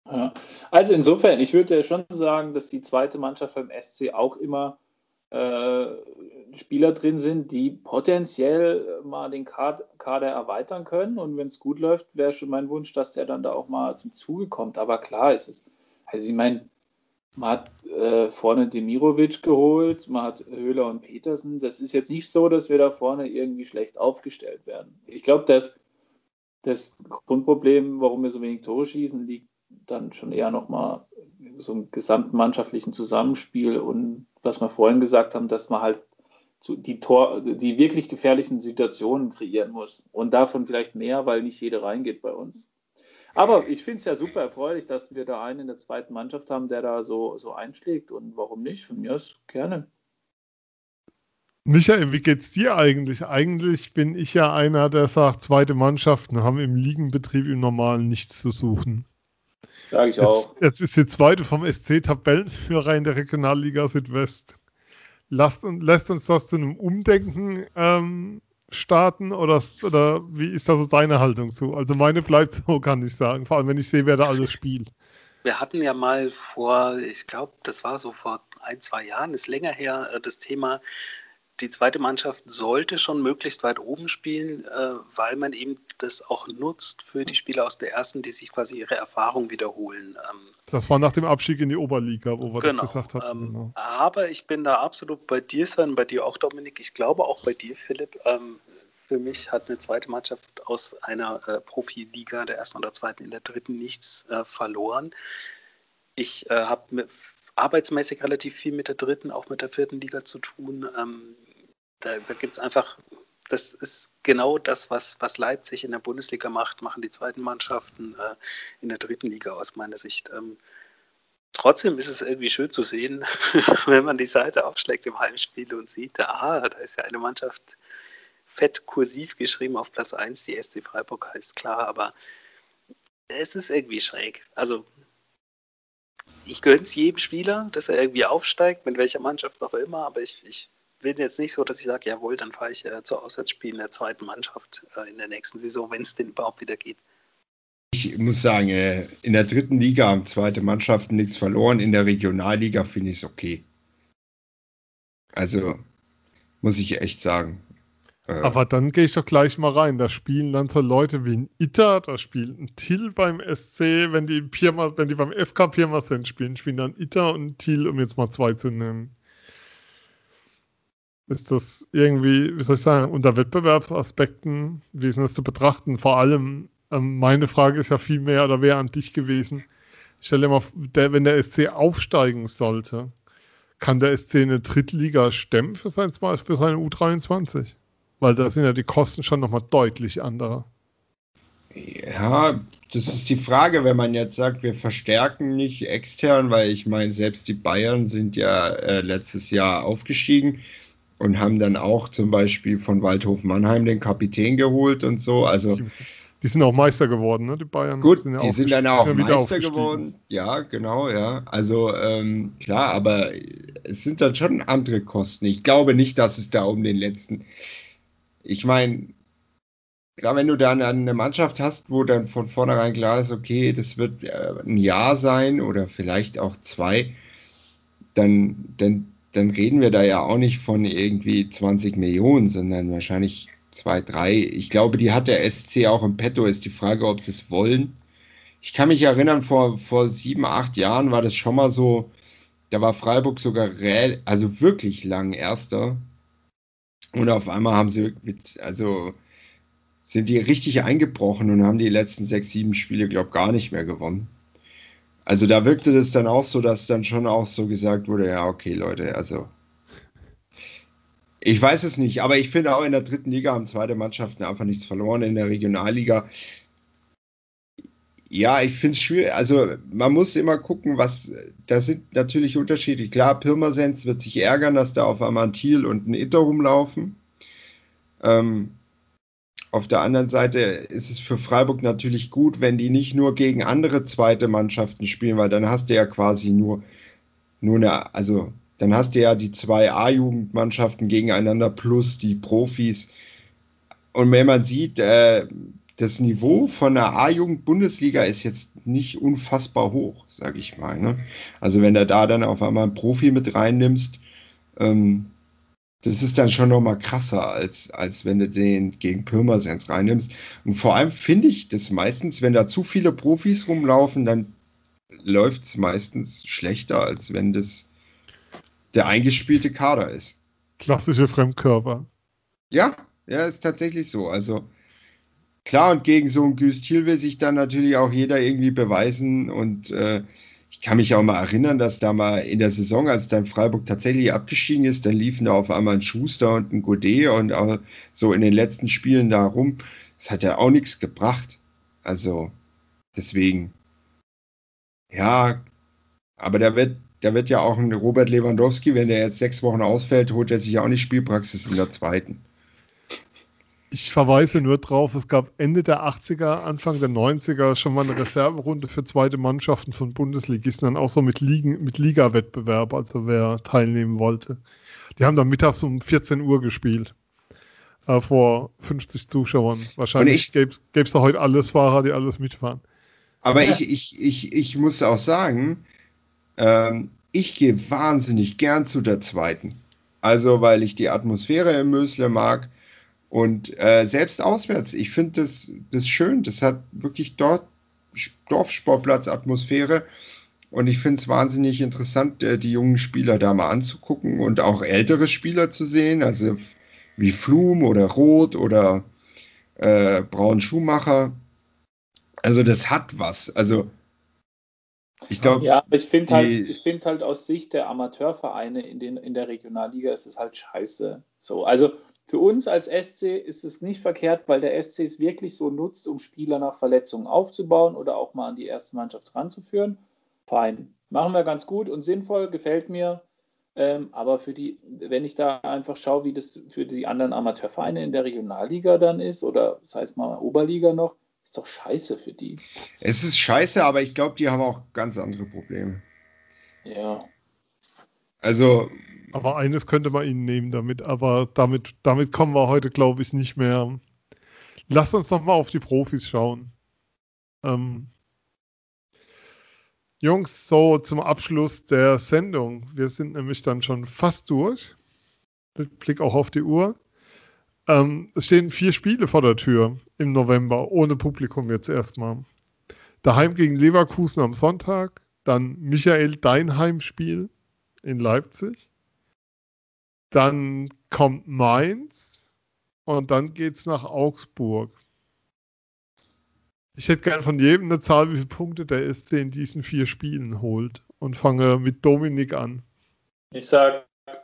Ja. Also insofern, ich würde ja schon sagen, dass die zweite Mannschaft beim SC auch immer äh, Spieler drin sind, die potenziell mal den Kader erweitern können. Und wenn es gut läuft, wäre schon mein Wunsch, dass der dann da auch mal zum Zuge kommt. Aber klar ist es, also ich meine, man hat äh, vorne Demirovic geholt, man hat Höhler und Petersen. Das ist jetzt nicht so, dass wir da vorne irgendwie schlecht aufgestellt werden. Ich glaube, das, das Grundproblem, warum wir so wenig Tore schießen, liegt dann schon eher nochmal so im gesamten mannschaftlichen Zusammenspiel und was wir vorhin gesagt haben, dass man halt die, Tor, die wirklich gefährlichen Situationen kreieren muss. Und davon vielleicht mehr, weil nicht jede reingeht bei uns. Aber ich finde es ja super erfreulich, dass wir da einen in der zweiten Mannschaft haben, der da so, so einschlägt. Und warum nicht? Von mir aus gerne. Michael, wie geht's dir eigentlich? Eigentlich bin ich ja einer, der sagt, zweite Mannschaften haben im Ligenbetrieb im Normalen nichts zu suchen. Sage ich jetzt, auch. Jetzt ist die zweite vom SC Tabellenführer in der Regionalliga Südwest. Lasst, lässt uns das zu einem Umdenken ähm, starten oder, oder wie ist da so deine Haltung zu? Also meine bleibt so, (laughs) kann ich sagen, vor allem wenn ich sehe, wer da alles spielt. Wir hatten ja mal vor, ich glaube, das war so vor ein, zwei Jahren, ist länger her, äh, das Thema, die zweite Mannschaft sollte schon möglichst weit oben spielen, äh, weil man eben das auch nutzt für die Spieler aus der ersten, die sich quasi ihre Erfahrung wiederholen. Ähm, das war nach dem Abstieg in die Oberliga, wo wir genau, das gesagt haben. Ähm, genau. Aber ich bin da absolut bei dir, Sven, bei dir auch, Dominik. Ich glaube auch bei dir, Philipp. Ähm, für mich hat eine zweite Mannschaft aus einer äh, Profiliga, der ersten oder zweiten in der dritten, nichts äh, verloren. Ich äh, habe arbeitsmäßig relativ viel mit der dritten, auch mit der vierten Liga zu tun. Ähm, da, da gibt es einfach, das ist genau das, was, was Leipzig in der Bundesliga macht, machen die zweiten Mannschaften äh, in der dritten Liga aus meiner Sicht. Ähm, trotzdem ist es irgendwie schön zu sehen, (laughs) wenn man die Seite aufschlägt im Heimspiel und sieht, ah, da ist ja eine Mannschaft fett kursiv geschrieben auf Platz 1, die SC Freiburg heißt klar, aber es ist irgendwie schräg. Also ich gönne es jedem Spieler, dass er irgendwie aufsteigt, mit welcher Mannschaft auch immer, aber ich, ich bin jetzt nicht so, dass ich sage, jawohl, dann fahre ich äh, zu Auswärtsspielen der zweiten Mannschaft äh, in der nächsten Saison, wenn es denn überhaupt wieder geht. Ich muss sagen, äh, in der dritten Liga haben zweite Mannschaften nichts verloren, in der Regionalliga finde ich es okay. Also muss ich echt sagen. Aber dann gehe ich doch gleich mal rein. Da spielen dann so Leute wie ein Itter, da spielt ein Till beim SC, wenn die, Pirma, wenn die beim FK Pirma sind, spielen, spielen dann Itter und Till, um jetzt mal zwei zu nennen. Ist das irgendwie, wie soll ich sagen, unter Wettbewerbsaspekten, wie ist das zu betrachten? Vor allem, ähm, meine Frage ist ja viel mehr oder wäre an dich gewesen. Stell dir mal, der, wenn der SC aufsteigen sollte, kann der SC eine Drittliga stemmen für, sein, für seine U23? Weil da sind ja die Kosten schon nochmal deutlich andere. Ja, das ist die Frage, wenn man jetzt sagt, wir verstärken nicht extern, weil ich meine, selbst die Bayern sind ja äh, letztes Jahr aufgestiegen und haben dann auch zum Beispiel von Waldhof Mannheim den Kapitän geholt und so. Also die sind auch Meister geworden, ne? Die Bayern. Gut, sind ja die sind dann auch sind Meister geworden. Ja, genau, ja. Also ähm, klar, aber es sind dann schon andere Kosten. Ich glaube nicht, dass es da um den letzten ich meine, klar, wenn du dann eine Mannschaft hast, wo dann von vornherein klar ist, okay, das wird äh, ein Jahr sein oder vielleicht auch zwei, dann, dann, dann reden wir da ja auch nicht von irgendwie 20 Millionen, sondern wahrscheinlich zwei, drei. Ich glaube, die hat der SC auch im Petto. Ist die Frage, ob sie es wollen. Ich kann mich erinnern, vor, vor sieben, acht Jahren war das schon mal so, da war Freiburg sogar also wirklich lang Erster und auf einmal haben sie, also sind die richtig eingebrochen und haben die letzten sechs, sieben Spiele, glaube ich, gar nicht mehr gewonnen. Also da wirkte das dann auch so, dass dann schon auch so gesagt wurde, ja, okay, Leute, also ich weiß es nicht, aber ich finde auch in der dritten Liga haben zweite Mannschaften einfach nichts verloren. In der Regionalliga ja, ich finde es schwierig. Also man muss immer gucken, was, da sind natürlich Unterschiede. Klar, Pirmasens wird sich ärgern, dass da auf einmal ein Thiel und ein Itter rumlaufen. Ähm, auf der anderen Seite ist es für Freiburg natürlich gut, wenn die nicht nur gegen andere zweite Mannschaften spielen, weil dann hast du ja quasi nur, nur eine, also dann hast du ja die zwei A-Jugendmannschaften gegeneinander plus die Profis. Und wenn man sieht, äh, das Niveau von der A-Jugend-Bundesliga ist jetzt nicht unfassbar hoch, sage ich mal. Ne? Also wenn du da dann auf einmal einen Profi mit reinnimmst, Ähm, das ist dann schon nochmal krasser, als, als wenn du den gegen Pirmasens reinnimmst. Und vor allem finde ich das meistens, wenn da zu viele Profis rumlaufen, dann läuft es meistens schlechter, als wenn das der eingespielte Kader ist. Klassische Fremdkörper. Ja, ja, ist tatsächlich so. Also klar, und gegen so ein Güstil will sich dann natürlich auch jeder irgendwie beweisen. Und äh, ich kann mich auch mal erinnern, dass da mal in der Saison, als dann Freiburg tatsächlich abgestiegen ist, dann liefen da auf einmal ein Schuster und ein Godet und auch so in den letzten Spielen da rum. Das hat ja auch nichts gebracht. Also deswegen, ja, aber da wird, da wird ja auch ein Robert Lewandowski, wenn der jetzt sechs Wochen ausfällt, holt er sich auch nicht Spielpraxis in der zweiten. Ich verweise nur drauf, es gab Ende der 80er, Anfang der 90er schon mal eine Reserverunde für zweite Mannschaften von Bundesligisten, dann auch so mit, Ligen, mit Liga-Wettbewerb, also wer teilnehmen wollte. Die haben dann mittags um 14 Uhr gespielt. Äh, vor 50 Zuschauern. Wahrscheinlich gäbe es da heute alles Fahrer, die alles mitfahren. Aber ich, ich, ich, ich muss auch sagen, ähm, ich gehe wahnsinnig gern zu der zweiten. Also, weil ich die Atmosphäre im Mösle mag und äh, selbst auswärts, ich finde das, das schön. Das hat wirklich dort Dorfsportplatz-Atmosphäre. Und ich finde es wahnsinnig interessant, äh, die jungen Spieler da mal anzugucken und auch ältere Spieler zu sehen, also wie Flum oder Roth oder äh, Braun Schumacher. Also das hat was. Also ich glaube. Ja, ich finde halt, ich finde halt aus Sicht der Amateurvereine in, den, in der Regionalliga ist es halt scheiße. So, also für uns als SC ist es nicht verkehrt, weil der SC es wirklich so nutzt, um Spieler nach Verletzungen aufzubauen oder auch mal an die erste Mannschaft ranzuführen. Fein. Machen wir ganz gut und sinnvoll, gefällt mir. Ähm, aber für die, wenn ich da einfach schaue, wie das für die anderen Amateurvereine in der Regionalliga dann ist, oder das heißt mal Oberliga noch, ist doch scheiße für die. Es ist scheiße, aber ich glaube, die haben auch ganz andere Probleme. Ja. Also, aber eines könnte man ihnen nehmen damit, aber damit, damit kommen wir heute, glaube ich, nicht mehr. Lass uns noch mal auf die Profis schauen. Ähm, Jungs, so zum Abschluss der Sendung. Wir sind nämlich dann schon fast durch. Mit Blick auch auf die Uhr. Ähm, es stehen vier Spiele vor der Tür im November, ohne Publikum jetzt erstmal. Daheim gegen Leverkusen am Sonntag, dann Michael dein Heimspiel in Leipzig. Dann kommt Mainz und dann geht es nach Augsburg. Ich hätte gern von jedem eine Zahl, wie viele Punkte der SC in diesen vier Spielen holt und fange mit Dominik an. Ich sage,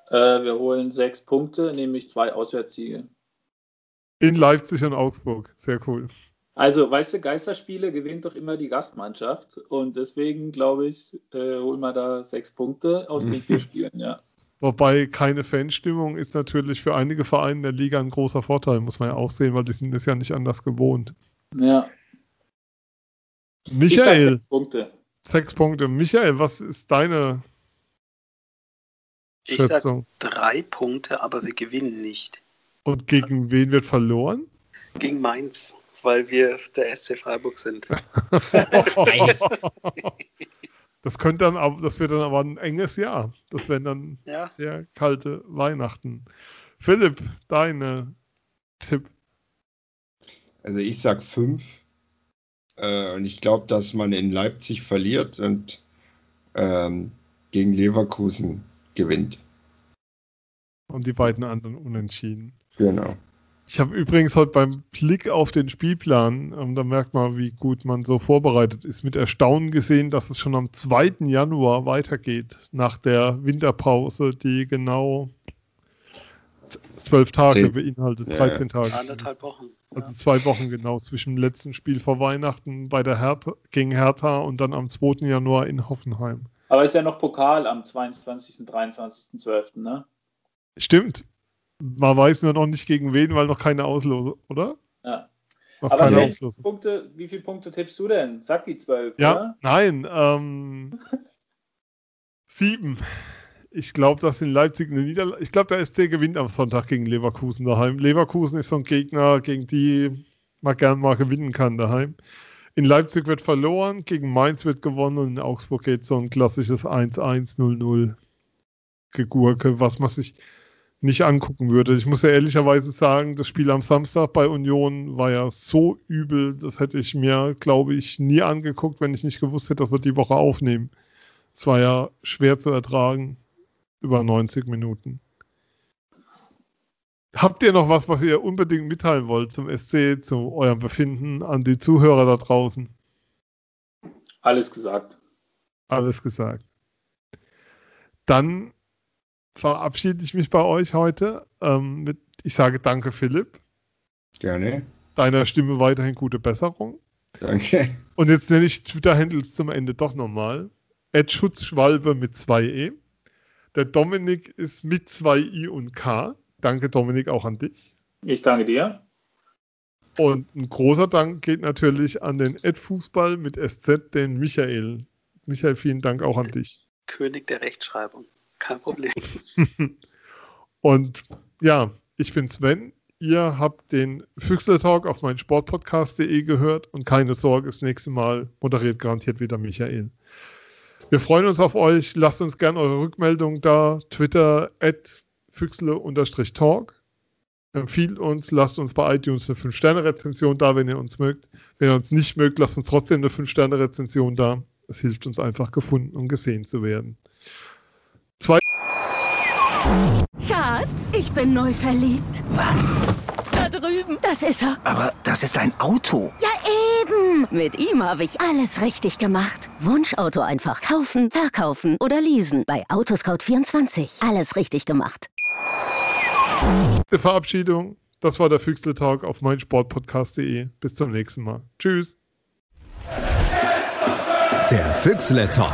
äh, wir holen sechs Punkte, nämlich zwei Auswärtssiege. In Leipzig und Augsburg. Sehr cool. Also, weißt du, Geisterspiele gewinnt doch immer die Gastmannschaft und deswegen glaube ich, äh, holen wir da sechs Punkte aus den vier (laughs) Spielen, ja. Wobei keine Fanstimmung ist natürlich für einige Vereine der Liga ein großer Vorteil, muss man ja auch sehen, weil die sind es ja nicht anders gewohnt. Ja. Michael. sechs Punkte. Sechs Punkte. Michael, was ist deine Ich Schätzung? sag drei Punkte, aber wir gewinnen nicht. Und gegen wen wird verloren? Gegen Mainz, weil wir der SC Freiburg sind. (laughs) das könnte dann aber, das wird dann aber ein enges Jahr. Das wären dann Ja. sehr kalte Weihnachten. Philipp, deine Tipp. also ich sag fünf. Äh, und ich glaube, dass man in Leipzig verliert und ähm, gegen Leverkusen gewinnt. Und die beiden anderen unentschieden. Genau. Ich habe übrigens heute beim Blick auf den Spielplan, ähm, da merkt man, wie gut man so vorbereitet ist, mit Erstaunen gesehen, dass es schon am 2. Januar weitergeht, nach der Winterpause, die genau zwölf Tage Zehn. beinhaltet, Ja, 13 Tage. Anderthalb Wochen. Also zwei Wochen genau, zwischen dem letzten Spiel vor Weihnachten bei der Hertha, gegen Hertha und dann am 2. Januar in Hoffenheim. Aber ist ja noch Pokal am 22. 23.12., ne? Stimmt. Man weiß nur noch nicht gegen wen, weil noch keine Auslose, oder? Ja. Noch Aber keine sechs Auslose. Punkte, wie viele Punkte tippst du denn? Sag die zwölf, Ja, oder? nein. Ähm, (laughs) sieben. Ich glaube, dass in Leipzig eine Niederlage. Ich glaube, der SC gewinnt am Sonntag gegen Leverkusen daheim. Leverkusen ist so ein Gegner, gegen die man gern mal gewinnen kann daheim. In Leipzig wird verloren, gegen Mainz wird gewonnen und in Augsburg geht so ein klassisches 1-1-0-0. Gegurke, was man sich nicht angucken würde. Ich muss ja ehrlicherweise sagen, das Spiel am Samstag bei Union war ja so übel, das hätte ich mir, glaube ich, nie angeguckt, wenn ich nicht gewusst hätte, dass wir die Woche aufnehmen. Es war ja schwer zu ertragen, über 90 Minuten. Habt ihr noch was, was ihr unbedingt mitteilen wollt zum SC, zu eurem Befinden an die Zuhörer da draußen? Alles gesagt. Alles gesagt. Dann verabschiede ich mich bei euch heute. Ähm, mit, ich sage danke, Philipp. Gerne. Deiner Stimme weiterhin gute Besserung. Danke. Und jetzt nenne ich Twitter-Handles zum Ende doch nochmal. Ed Schutzschwalbe mit 2e. Der Dominik ist mit 2i und k. Danke, Dominik, auch an dich. Ich danke dir. Und ein großer Dank geht natürlich an den Ed Fußball mit SZ, den Michael. Michael, vielen Dank auch an dich. König der Rechtschreibung. Kein Problem. (laughs) Und ja, ich bin Sven. Ihr habt den Füchsle Talk auf meinen Sportpodcast.de gehört und keine Sorge, das nächste Mal moderiert garantiert wieder Michael. Wir freuen uns auf euch. Lasst uns gerne eure Rückmeldung da. Twitter at Füchsle-Talk. Empfiehlt uns, lasst uns bei iTunes eine 5-Sterne-Rezension da, wenn ihr uns mögt. Wenn ihr uns nicht mögt, lasst uns trotzdem eine 5-Sterne-Rezension da. Es hilft uns einfach, gefunden und gesehen zu werden. Zwei Schatz, ich bin neu verliebt. Was? Da drüben. Das ist er. Aber das ist ein Auto. Ja, eben. Mit ihm habe ich alles richtig gemacht. Wunschauto einfach kaufen, verkaufen oder leasen. Bei Autoscout24. Alles richtig gemacht. Die Verabschiedung. Das war der Füchsle Talk auf meinsportpodcast.de. Bis zum nächsten Mal. Tschüss. Der Füchsle Talk.